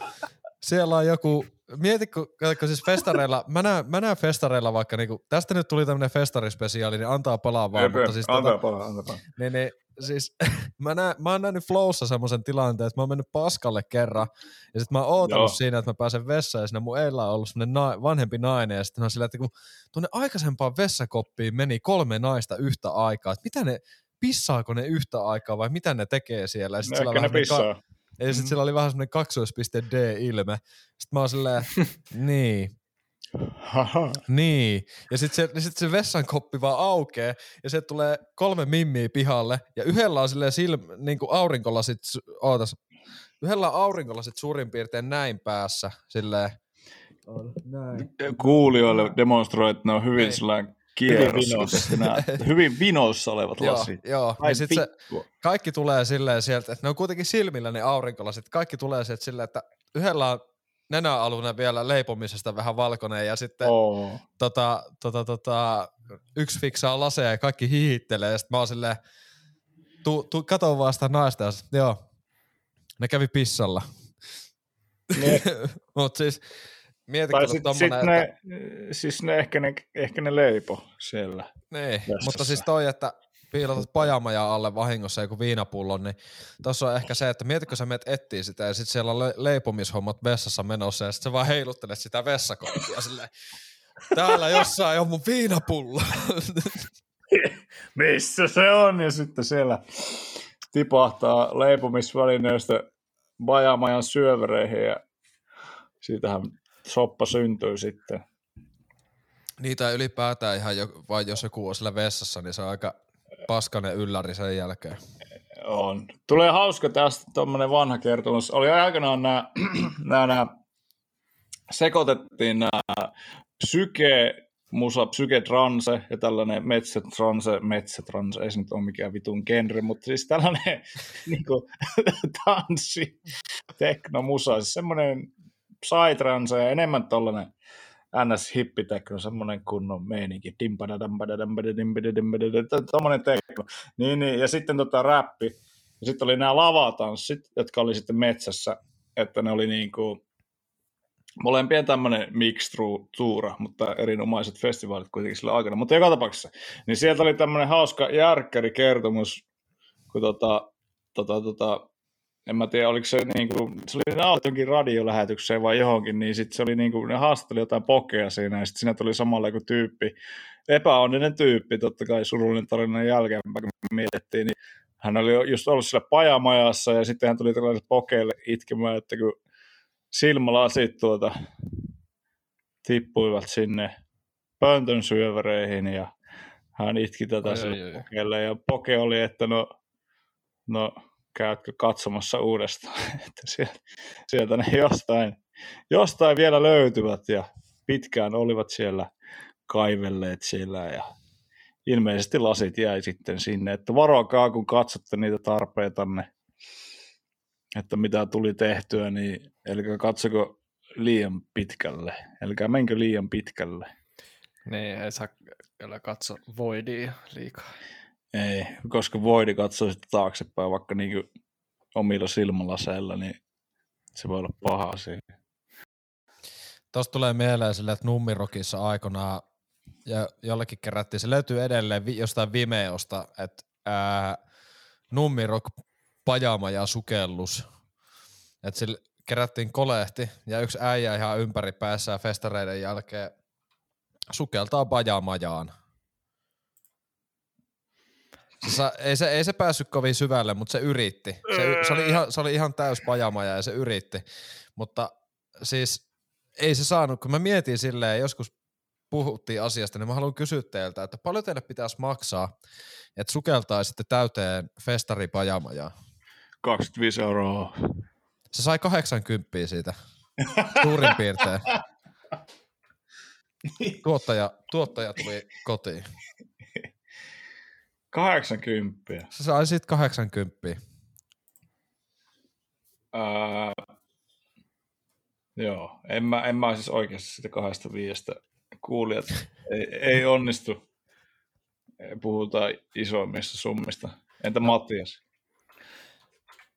siellä on joku, mieti kun, kun siis festareilla, mä näen, mä näen festareilla vaikka, niinku, tästä nyt tuli tämmönen festarispesiaali, niin antaa palaa vaan, mutta siis antaa tota, palaa, antaa palaa. niin, niin, siis mä, näen, mä oon nähnyt Flowssa semmoisen tilanteen, että mä oon mennyt paskalle kerran, ja sitten mä oon ootellut Joo. siinä, että mä pääsen vessaan, ja siinä mun eillä on ollut semmoinen na- vanhempi nainen, ja sitten on sillä, että kun tuonne aikaisempaan vessakoppiin meni kolme naista yhtä aikaa, että mitä ne, pissaako ne yhtä aikaa vai mitä ne tekee siellä? Ja sit No, sillä on ehkä ne vähän semmonen ja sitten Mhm. sillä oli vähän semmoinen kaksoispiste D-ilme. Sitten mä oon silleen, niin, Haha. niin. Ja sitten se, sit se vessan koppi vaan aukee, ja se tulee kolme mimmiä pihalle, ja yhdellä on silleen silm, niin kuin aurinkolasit, ootas, yhdellä on aurinkolasit suurin piirtein näin päässä, silleen, näin. Kuulijoille demonstroi, että ne on hyvin Niin. Sellainen kierros, Hyvin vinossa. hyvin vinossa olevat Joo, lasit. joo. Ai Ja sit se, kaikki tulee silleen sieltä, että ne on kuitenkin silmillä ne aurinkolasit, kaikki tulee sieltä silleen, että yhdellä on nenäalunen vielä leipomisesta vähän valkoinen, ja sitten Oo. tota, tota, tota, yksi fiksaa laseja ja kaikki hiihittelee, ja sit mä oon silleen, tu, tu, kato vaan sitä naista, ja sit, joo, ne kävi pissalla. Ne- Mut siis, mieti Tai kyllä sitten sit että, ne, siis ne ehkä, ne ehkä ne leipo siellä. niin, vessassa. mutta siis toi, että piilotat pajamaja alle vahingossa joku viinapullon, niin tossa on ehkä se, että mietitkö sä menet etsiä sitä ja sit siellä on le- leipomishommat vessassa menossa ja sit sä vaan heiluttelet sitä vessakoppia silleen, täällä jossain on mun viinapullo. Missä se on? Ja sitten siellä tipahtaa leipomisvälineestä bajamajan syövereihin ja siitähän soppa syntyy sitten. Niitä ylipäätään ihan, jo, vai jos joku on siellä vessassa, niin se on aika paskanen ylläri sen jälkeen. On. Tulee hauska tästä tuommoinen vanha kertomus. Oli aikanaan nämä, nämä, nämä sekoitettiin nämä psyke, musa, psyketranse ja tällainen metsätranse, metsätranse, ei se nyt ole mikään vitun genre, mutta siis tällainen niin kuin, tanssi, teknomusa, siis semmoinen psytrance ja enemmän tollainen ns. hippitekno, semmoinen kunnon meininki, tommonen tekno. Niin, niin, ja sitten tota räppi, ja sitten oli nämä lavatanssit, jotka oli sitten metsässä, että ne oli niin kuin molempien tämmöinen mixtuura, mutta erinomaiset festivaalit kuitenkin sillä aikana. Mutta joka tapauksessa, niin sieltä oli tämmöinen hauska järkkärikertomus, kun tota, tota, tota, en mä tiedä, oliko se niin kuin, se oli jonkin radiolähetykseen vai johonkin, niin sitten se oli niin kuin, ne haastatteli jotain pokea siinä, ja sitten siinä tuli samalla joku tyyppi, epäonninen tyyppi, totta kai surullinen tarina jälkeenpäin, kun mietittiin, niin hän oli just ollut siellä pajamajassa, ja sitten hän tuli tällaiselle pokeelle itkemään, että kun silmälasit tuota tippuivat sinne pöntön syövereihin, ja hän itki tätä sille ja poke oli, että no, no käytkö katsomassa uudestaan, että sieltä, sieltä ne jostain, jostain vielä löytyvät, ja pitkään olivat siellä kaivelleet siellä, ja ilmeisesti lasit jäi sitten sinne, että varokaa, kun katsotte niitä tarpeitanne. että mitä tuli tehtyä, niin eli katsoko liian pitkälle, eli menkö liian pitkälle. Niin, ei saa kyllä katso Voidia liikaa. Ei, koska Voidi katsoo sitten taaksepäin vaikka niin omilla silmälaseilla, niin se voi olla paha asia. Tuosta tulee mieleen sille, että Nummirokissa aikanaan ja jollekin kerättiin, se löytyy edelleen vi, jostain Vimeosta, että ää, Nummirok pajama ja sukellus. Että sille kerättiin kolehti ja yksi äijä ihan ympäri päässä festareiden jälkeen sukeltaa pajamajaan. Se, sa, ei, se, ei se päässyt kovin syvälle, mutta se yritti. Se, se, oli, ihan, se oli ihan täys pajamaja ja se yritti. Mutta siis ei se saanut, kun mä mietin silleen, joskus puhuttiin asiasta, niin mä haluan kysyä teiltä, että paljon teille pitäisi maksaa, että sukeltaisitte täyteen festaripajamajaa? 25 euroa. Se sai 80 siitä, suurin piirtein. Tuottaja, tuottaja tuli kotiin. 80. Se sai sitten 80. Ää, joo, en mä, en mä siis oikeasti sitä kahdesta viiestä kuulijat ei, ei onnistu. Puhutaan isoimmista summista. Entä Matias?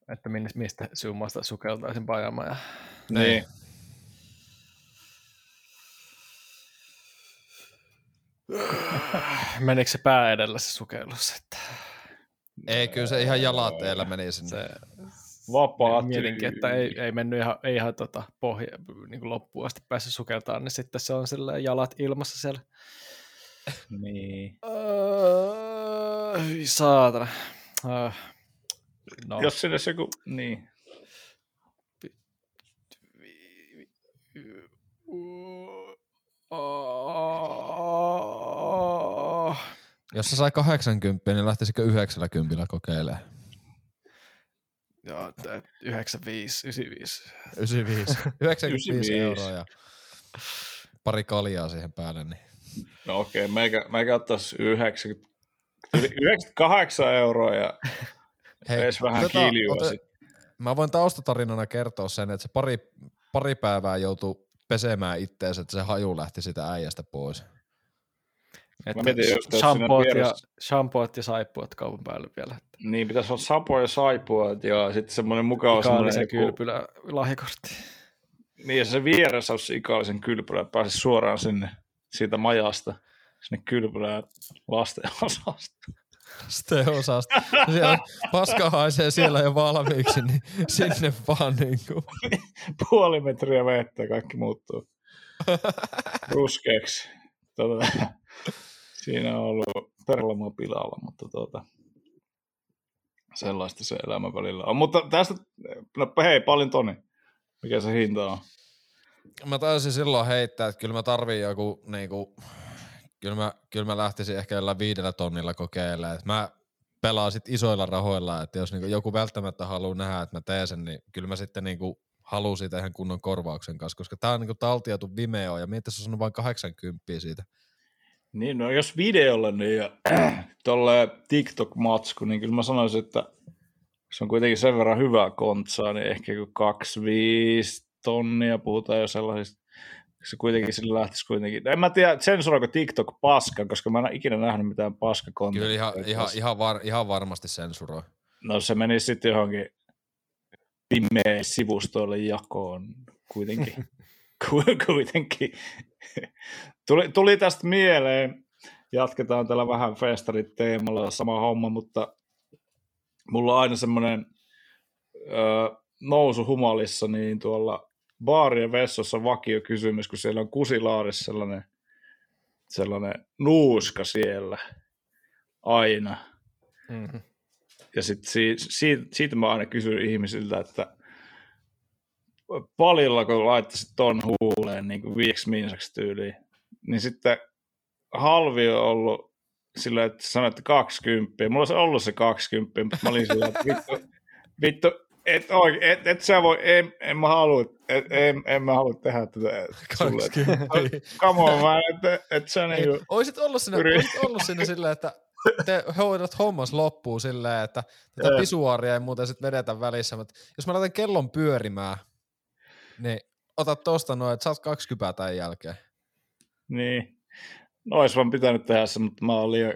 Että mistä summasta sukeltaisin pajamaan. Ja... Niin. Menikö se pää edellä se sukellus? Että... Ei, kyllä se ihan jalat teillä meni sinne. Se, Vapaa Mietinkin, että ei, ei mennyt ihan, ei ihan tota pohja, niin loppuun asti päässyt sukeltaan, niin sitten se on sillä jalat ilmassa siellä. Niin. Uh, saatana. Uh, no. Jos sinne joku, niin. Jos se sai 80, niin lähtisikö 90 kokeilemaan? Joo, 95, 95. 95. 95 euroa ja pari kaljaa siihen päälle. Niin. No okei, okay, meikä, meikä ottaisi 90, 98 euroa ja Hei, edes vähän tota, kiljua ote, Mä voin taustatarinana kertoa sen, että se pari, pari päivää joutui pesemään itteensä, että se haju lähti sitä äijästä pois. Että mietin, shampoot, ja, shampoot ja saippuat kaupan päälle vielä. Niin, pitäisi olla sapo ja saippuat ja sitten semmoinen mukava semmoinen... kylpylä lahjakortti. Niin, ja se vieressä olisi ikallisen kylpylä, että pääsisi suoraan sinne siitä majasta, sinne kylpylään lasten osasta. Lasten osasta. Siellä paska haisee siellä jo valmiiksi, niin sinne vaan niin kuin. Puoli metriä vettä, kaikki muuttuu ruskeaksi. Tota, siinä on ollut perlama pilalla, mutta tuota, sellaista se elämä välillä on. Mutta tästä, no hei, paljon toni. Mikä se hinta on? Mä taisin silloin heittää, että kyllä mä tarviin joku, niinku, kyllä mä, kyllä mä lähtisin ehkä jollain viidellä tonnilla kokeilemaan. mä pelaan sit isoilla rahoilla, että jos niinku joku välttämättä haluaa nähdä, että mä teen sen, niin kyllä mä sitten niinku haluan siitä ihan kunnon korvauksen kanssa, koska tää on niinku taltioitu Vimeo ja mietin, se on vain 80 siitä. Niin, no jos videolla niin ja tuolle TikTok-matsku, niin kyllä mä sanoisin, että se on kuitenkin sen verran hyvää kontsaa, niin ehkä 25 tonnia puhutaan jo sellaisista. Se kuitenkin sillä lähtisi kuitenkin. En mä tiedä, sensuroiko TikTok paska, koska mä en ole ikinä nähnyt mitään paskakonttia. Kyllä ihan, ihan, ihan, var, ihan varmasti sensuroi. No se meni sitten johonkin pimeä sivustoille jakoon kuitenkin. kuitenkin. tuli, tuli tästä mieleen, jatketaan tällä vähän festarit teemalla sama homma, mutta mulla on aina semmoinen nousu humalissa, niin tuolla baarien vessossa vakio kysymys, kun siellä on kusilaarissa sellainen, sellainen nuuska siellä aina. Mm-hmm. Ja sitten siitä, siitä, siitä mä aina kysyn ihmisiltä, että palilla, kun laittaisit ton huuleen niin kuin viiksi minsaksi tyyliin, niin sitten halvi on ollut sillä, että sanoit, että 20. Mulla olisi ollut se 20, mutta mä olin sillä, että vittu, vittu et, oikein, et, et sä voi, en, en mä halua, et, en, en mä halua tehdä tätä sulle. Come on, mä, et, et sä niin kuin, Oisit ollut sinne, oisit ollut sinne silleen, että te hoidat hommas loppuun silleen, että tätä pisuaaria ei muuten sit vedetä välissä, mutta jos mä laitan kellon pyörimään, niin ota tosta noin, että saat kaksi kypää tämän jälkeen. Niin. No olisi vaan pitänyt tehdä se, mutta mä olin liian,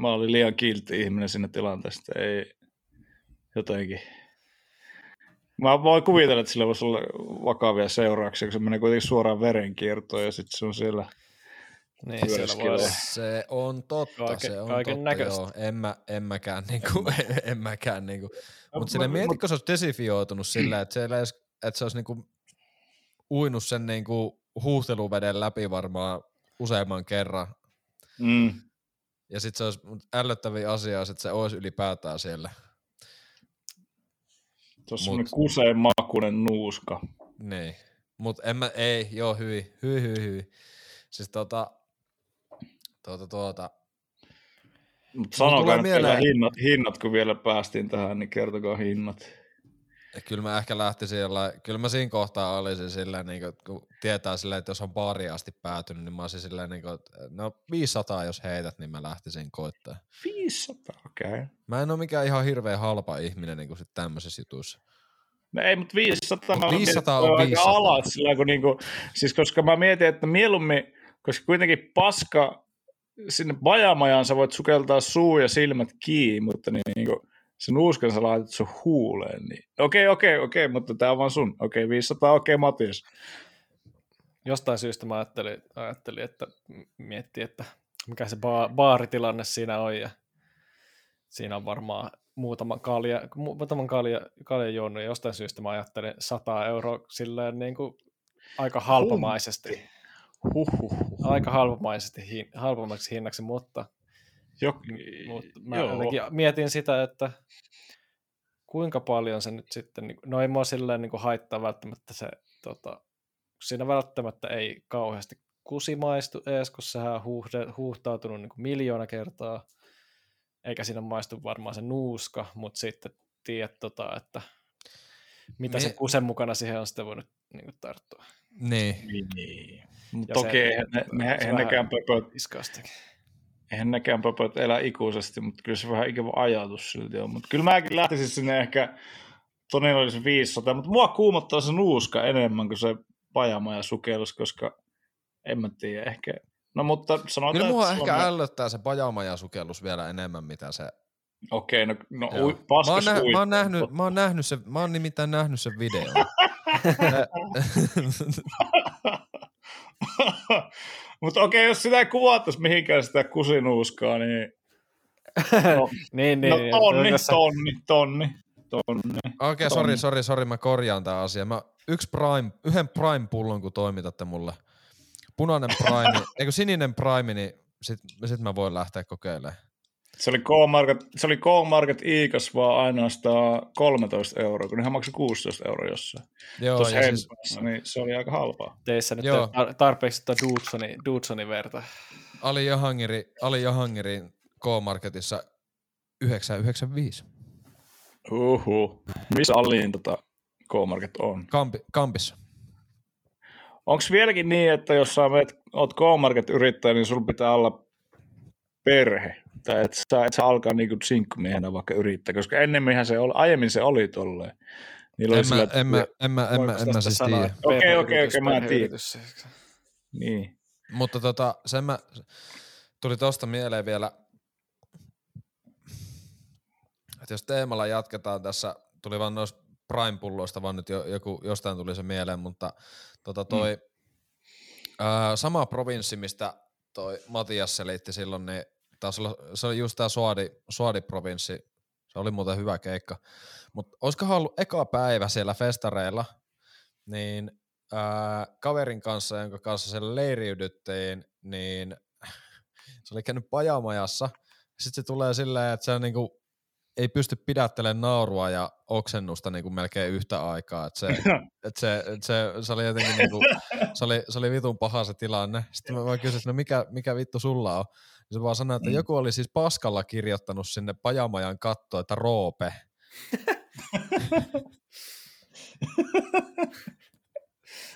mä olin liian kiltti ihminen siinä tilanteessa. Ei jotenkin. Mä voin kuvitella, että sillä voisi olla vakavia seurauksia, kun se menee kuitenkin suoraan verenkiertoon ja sitten se on siellä. Niin, siellä voi olla. Se on totta, Kaiken- se on kaiken totta, näköistä. joo. En, mä, en mäkään, niinku, en mäkään niinku. No, Mutta sille mut- mieti, kun se olisi desifioitunut sillä, että, siellä edes, että se olisi niinku uinut sen niinku huuhteluveden läpi varmaan useamman kerran. Mm. Ja sitten se olisi mut ällöttäviä asia, että se olisi ylipäätään siellä. Se on Mut- kuseen makuinen nuuska. Niin. Mutta en mä, ei, joo, hyvin, hyvin, hyvin, hyvin. Siis tota, tuota, tuota, tulee sanokaa nyt mieleen- hinnat, hinnat, kun vielä päästiin tähän, niin kertokaa hinnat. Kyllä mä ehkä lähtisin jollain, kyllä mä siinä kohtaa olisin silleen, niin kuin, kun tietää silleen, että jos on baariin asti päätynyt, niin mä olisin silleen, niin kuin, no 500 jos heität, niin mä lähtisin koittaa. 500, okei. Okay. Mä en ole mikään ihan hirveän halpa ihminen niin kuin sit tämmöisissä jutuissa. No ei, mutta 500, mä 500 mietin, on että 500. Aika alat, sillä kun niinku, siis koska mä mietin, että mieluummin, koska kuitenkin paska, sinne bajamajaan sä voit sukeltaa suu ja silmät kiinni, mutta niin, niinku, se nuuskan sä laitat sun huuleen. Niin. Okei, okei, okei, mutta tää on vaan sun. Okei, 500, okei, Matias. Jostain syystä mä ajattelin, ajattelin että miettii, että mikä se ba- baaritilanne siinä on ja siinä on varmaan muutama kalja, mu- muutaman kalja, kaljan juonut ja jostain syystä mä ajattelin 100 euroa silleen niin kuin aika halpamaisesti. Huhhuh. Aika halpamaisesti, hin, halpammaksi hinnaksi, mutta, Jok, mutta mä joo. jotenkin mietin sitä, että kuinka paljon se nyt sitten, niin- no ei mua silleen niin kuin haittaa välttämättä se, tota, siinä välttämättä ei kauheasti kusi maistu ees, kun sehän on huuhde, huuhtautunut niin miljoona kertaa, eikä siinä maistu varmaan se nuuska, mutta sitten tiedät, tota, että mitä Me- se kusen mukana siihen on sitten voinut niin kuin, tarttua. Niin. Niin. Mut Ja toki se- eihän, nekään pöpöt, Disgusting. Eihän nekään pöpöt elä ikuisesti, mutta kyllä se vähän ikävä ajatus silti on. Mutta kyllä mäkin lähtisin sinne ehkä, olisi 500, mutta mua kuumottaa se nuuska enemmän kuin se pajama ja sukellus, koska en mä tiedä, ehkä. No mutta sanotaan, Kyllä mua ehkä Suomi- ällöttää se pajama-sukellus vielä enemmän, mitä se... Okei, no, no Joo. ui, Mä oon, paskas nä- ui. mä, oon nähnyt, mä, oon nähnyt se, mä oon nimittäin nähnyt sen videon. mutta okei, jos sitä ei kuvattaisi mihinkään sitä kusinuuskaa, niin no, niin, no niin. tonni, tässä- tonni, tonni, tonni. Okei, okay, sori, sori, sori, mä korjaan tää asia. Mä yksi Prime, yhden Prime-pullon, kun toimitatte mulle. Punainen Prime, eikö sininen Prime, niin sit, sit mä voin lähteä kokeilemaan. Se oli K-Market, se oli K-Market Iikas vaan ainoastaan 13 euroa, kun nehän maksoi 16 euroa jossain. Joo, Tuossa ja siis... niin se oli aika halpaa. teissä nyt Joo. Joo. tar- tarpeeksi sitä Dudsonin, Dudsonin verta. Ali Jahangiri, Ali Jahangirin K-Marketissa 995. Uhu. Missä Alin tota K-Market on? Kampi, kampissa. Onko vieläkin niin, että jos sä oot K-Market-yrittäjä, niin sulla pitää olla perhe? Tai et sä, et sä alkaa niinku sinkkumiehenä vaikka yrittää, koska ennemminhän se oli, aiemmin se oli tolleen. Niillä oli En sillä, mä, että- en mä, en mä, en mä, en mä siis tiedä. Okei, okei, okei, mä en tiedä. perheyritys. Niin. Mutta tota, sen mä, tuli tosta mieleen vielä, että jos teemalla jatketaan tässä, tuli vaan noista Prime-pulloista vaan nyt jo, joku, jostain tuli se mieleen, mutta tota toi mm. ää, sama provinssi, mistä toi Matias selitti silloin, niin taas olla, se oli just tää Suadi, Suadi-provinssi, se oli muuten hyvä keikka, mutta olisikohan ollut eka päivä siellä festareilla, niin ää, kaverin kanssa, jonka kanssa siellä leiriydyttiin, niin se oli käynyt pajamajassa. Sitten se tulee silleen, että se niinku, ei pysty pidättelemään naurua ja oksennusta niinku melkein yhtä aikaa. Et se, et se, et se, se, oli jotenkin niinku, se, oli, se oli vitun paha se tilanne. Sitten mä vaan kysyin, että no mikä, mikä vittu sulla on? Se vaan sanoi, että Mm. joku oli siis paskalla kirjoittanut sinne pajamajan kattoon, että roope.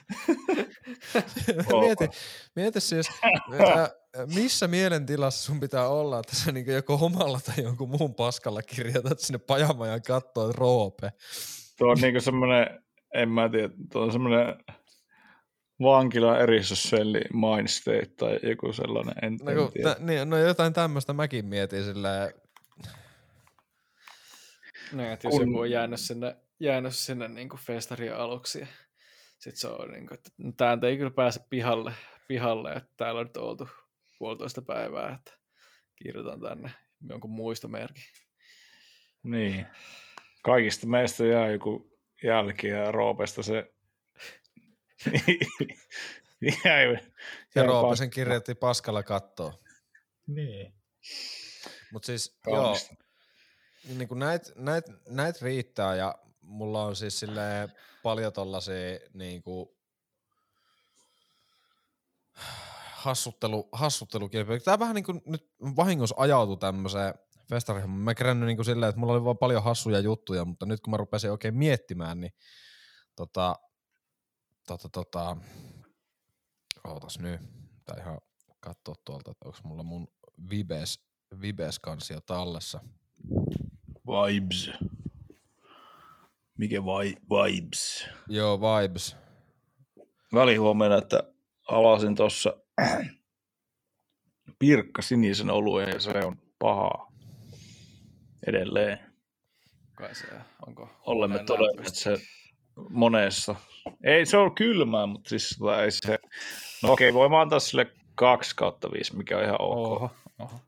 mieti, mieti siis, ää, missä mielentilassa sun pitää olla, että sä niinku joko omalla tai jonkun muun paskalla kirjoitat sinne pajamajan kattoon roope. Tuo on niinku semmoinen, en mä tiedä, tuo on semmoinen vankila eristysselli mindstate tai joku sellainen, en, No, en kun, tiedä. tä, niin, no jotain tämmöistä mäkin mietin silleen, No, että jos joku on jäänyt sinne, jäänyt sinne niin kuin festarin aluksi, ja sitten se on niin kuin, että no, täältä ei kyllä pääse pihalle, pihalle, että täällä on nyt oltu puolitoista päivää, että kirjoitan tänne jonkun muistomerkin. Niin. Kaikista meistä jää joku jälki ja Roopesta se jäi, ja jäi Roope pas- sen kirjoitti paskalla kattoon. Niin. Mutta siis joo, Kaunista. niin kuin näit, näit, näit riittää ja mulla on siis silleen paljon tollasia niin kuin hassuttelu, hassuttelukilpailuja. Tää vähän niin kuin nyt vahingossa ajautui tämmöiseen festariin. Mä kerännyt niin kuin silleen, että mulla oli vaan paljon hassuja juttuja, mutta nyt kun mä rupesin oikein miettimään, niin tota, tota, tota, ootas nyt, tää ihan katsoa tuolta, että onko mulla mun Vibes, Vibes kansio tallessa. Vibes. Mikä vai, vibes? Joo, Vibes. Välihuomenna, että avasin tuossa pirkka sinisen oluen ja se on pahaa edelleen. Kai se, onko Olemme todenneet se monessa. Ei se on kylmää, mutta siis tota ei se... No okei, voi mä antaa sille 2 kautta 5, mikä on ihan ok Oho, oho.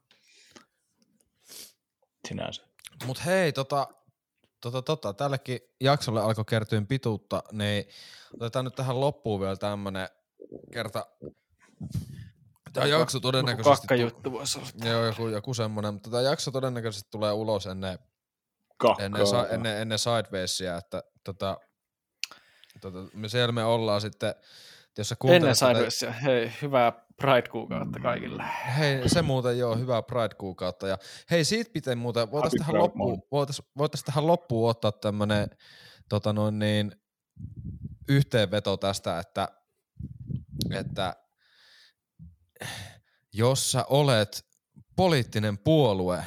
sinänsä. Mut hei, tota, tota, tota, tällekin jaksolle alkoi kertyä pituutta, niin otetaan nyt tähän loppuun vielä tämmönen kerta. Tämä jakso Joku todennäköisesti... kakkajuttu voisi olla. Joo, joku, joku semmonen, mutta tämä jakso todennäköisesti tulee ulos ennen, Kakkaa. ennen, ennen, ennen Sidewaysia, että tota, tota, me siellä me ollaan sitten, että jos sä kuuntelet Ennen tätä- Sidewaysia, hei, hyvää Pride-kuukautta kaikille. Hei, se muuten joo, hyvää Pride-kuukautta. Ja hei, siitä pitää muuten, voitaisiin tähän, loppuun, voitais, voitais tähän loppuun ottaa tämmönen tota noin niin, yhteenveto tästä, että, että jos sä olet poliittinen puolue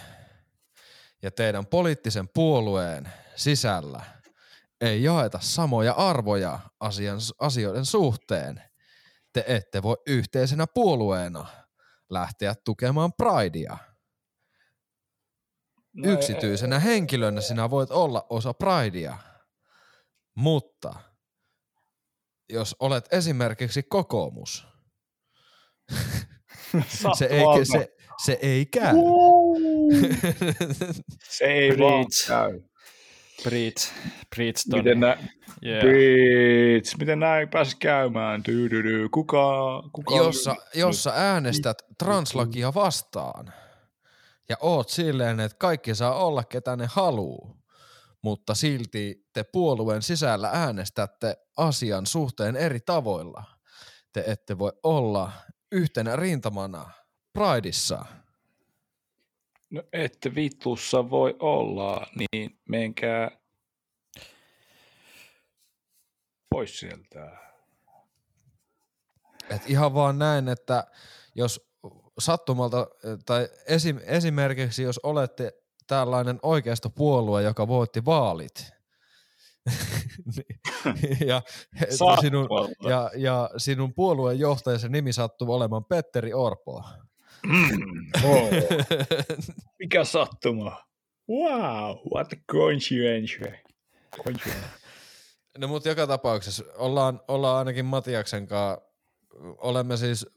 ja teidän poliittisen puolueen sisällä ei jaeta samoja arvoja asian, asioiden suhteen, te ette voi yhteisenä puolueena lähteä tukemaan Pridea. No, Yksityisenä henkilönä sinä voit olla osa Pridea, mutta jos olet esimerkiksi kokoomus, se ei, se, se ei käy. se ei vaan käy. Preach, preach. Miten, nä- yeah. Preach. Miten näin pääsi käymään? Kuka, kuka jos, sä, jos sä äänestät translakia vastaan ja oot silleen, että kaikki saa olla ketä ne haluu, mutta silti te puolueen sisällä äänestätte asian suhteen eri tavoilla. Te ette voi olla yhtenä rintamana Prideissa. No ette vitussa voi olla, niin menkää pois sieltä. Et ihan vaan näin, että jos sattumalta, tai esim, esimerkiksi jos olette tällainen oikeistopuolue, joka voitti vaalit, niin- ja, sinun, ja, ja sinun puolueen johtajasi nimi sattuu olemaan Petteri Orpo. Mm, oh. Mikä sattuma? Wow, what a coincidence. Coincidence. No mutta joka tapauksessa ollaan, ollaan ainakin Matiaksen kanssa, olemme siis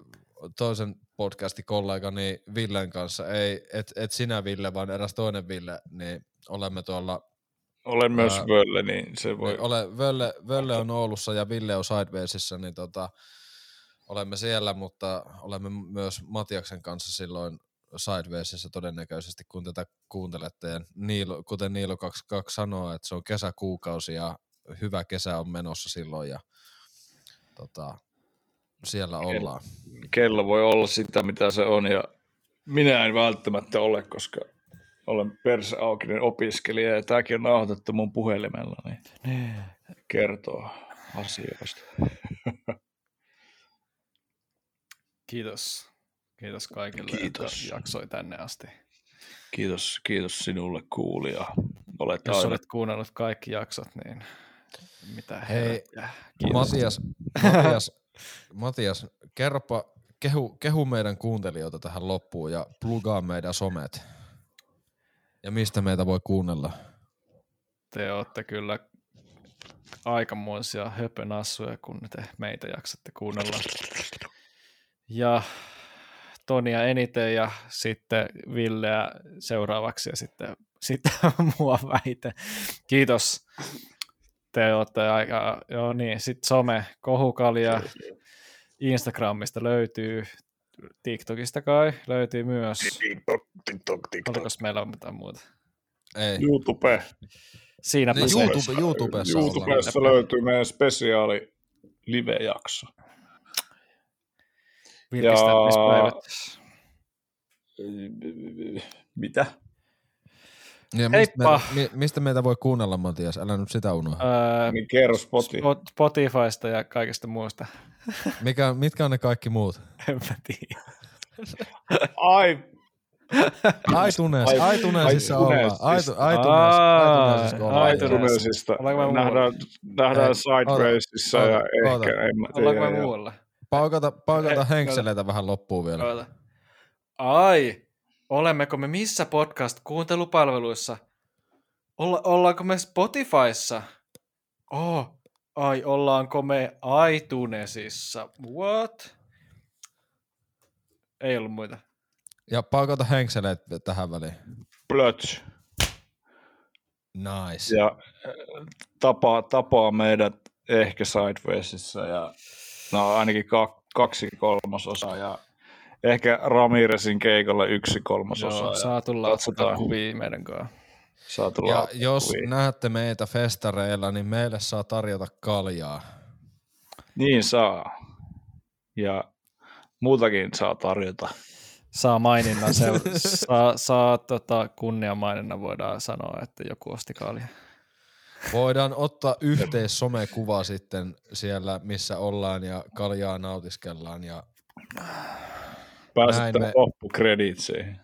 toisen podcasti-kollegani Villen kanssa, ei et, et sinä Ville, vaan eräs toinen Ville, niin olemme tuolla, Olen myös Ää, völle, niin se voi... niin ole, Völle, Völle on Oulussa ja Ville on Sidewaysissa, niin tota, olemme siellä, mutta olemme myös Matiaksen kanssa silloin Sidewaysissa todennäköisesti, kun tätä kuuntelette. Ja Niilo, kuten Niilo 22 sanoo, että se on kesäkuukausi ja hyvä kesä on menossa silloin ja tota, siellä ollaan. kello voi olla sitä, mitä se on, ja minä en välttämättä ole, koska olen perseaukinen opiskelija, ja tämäkin on nauhoitettu mun puhelimella, niin kertoo asioista. Kiitos. Kiitos kaikille, Kiitos. jotka jaksoi tänne asti. Kiitos, kiitos sinulle kuulija. Olet Jos aina olet kuunnellut kaikki jaksot, niin mitä Hei. Kiitos. Matias, Matias, Matias, kerropa, kehu, kehu meidän kuuntelijoita tähän loppuun ja plugaa meidän somet. Ja mistä meitä voi kuunnella? Te olette kyllä aikamoisia höpönassuja, kun te meitä jaksatte kuunnella. Ja Tonia eniten ja sitten Villeä seuraavaksi ja sitten, sitten mua väite. Kiitos. Te olette aika, joo niin, sitten some, kohukalja, Instagramista löytyy, TikTokista kai löytyy myös. TikTok, TikTok, TikTok. Oliko meillä mitään muuta? Ei. YouTube. Siinä Niin, se. YouTube, YouTubessa, YouTubessa löytyy meidän spesiaali live-jakso. Virkistämispäivät. Mitä? Ja mistä, Heippa! meitä, mi, mistä meitä voi kuunnella, Matias? Älä nyt sitä unohda. Öö, Niin kerro spoti. Spot- Spotifysta ja kaikesta muusta. Mikä, mitkä on ne kaikki muut? En mä tiedä. Ai, iTunes, Ai- iTunesissa iTunes. ollaan. Aitu, Aa, iTunes, iTunesissa ollaan. Nähdään, Sidewaysissa ja ehkä, en mä Ollaanko me tiedä. ja- muualla? Paukata, paukata Ei, henkseleitä vähän loppuun vielä. Oota. Ai, olemmeko me missä podcast-kuuntelupalveluissa? Olla, ollaanko me Spotifyssa? Oh, ai, ollaanko me iTunesissa? What? Ei ollut muita. Ja paukata henkseleet tähän väliin. Plöts. Nice. Ja tapaa, tapaa meidät ehkä Sidewaysissa ja no ainakin ka- kaksi kolmasosaa ja ehkä Ramirezin keikalle yksi kolmasosa. Joo, ja saa tulla ottaa kuvia meidän kanssa. saa tulla Ja jos kuviin. näette meitä festareilla, niin meille saa tarjota kaljaa. Niin saa. Ja muutakin saa tarjota. Saa maininnan, se, saa, saa tota, kunniamaininnan, voidaan sanoa, että joku osti kalja. Voidaan ottaa yhteis somekuva sitten siellä, missä ollaan ja kaljaa nautiskellaan. Ja Pääsette me- loppukreditsiin.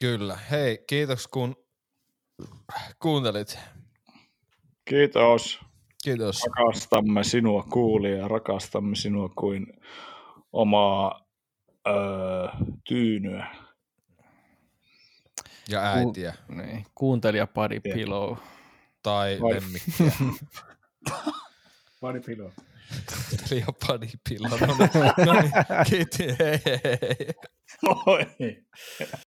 kyllä. Hei, kiitos kun kuuntelit. Kiitos. Kiitos. Rakastamme sinua kuulija, rakastamme sinua kuin omaa öö, tyynyä. Ja äitiä. Niin, kuuntelija Buddy Jep. Pillow. Tai Vai- lemmikkiä. Pari piloa. Kuuntelija Buddy Pillow. No niin, no niin, kiitos. Hei, hei, hei. Oi.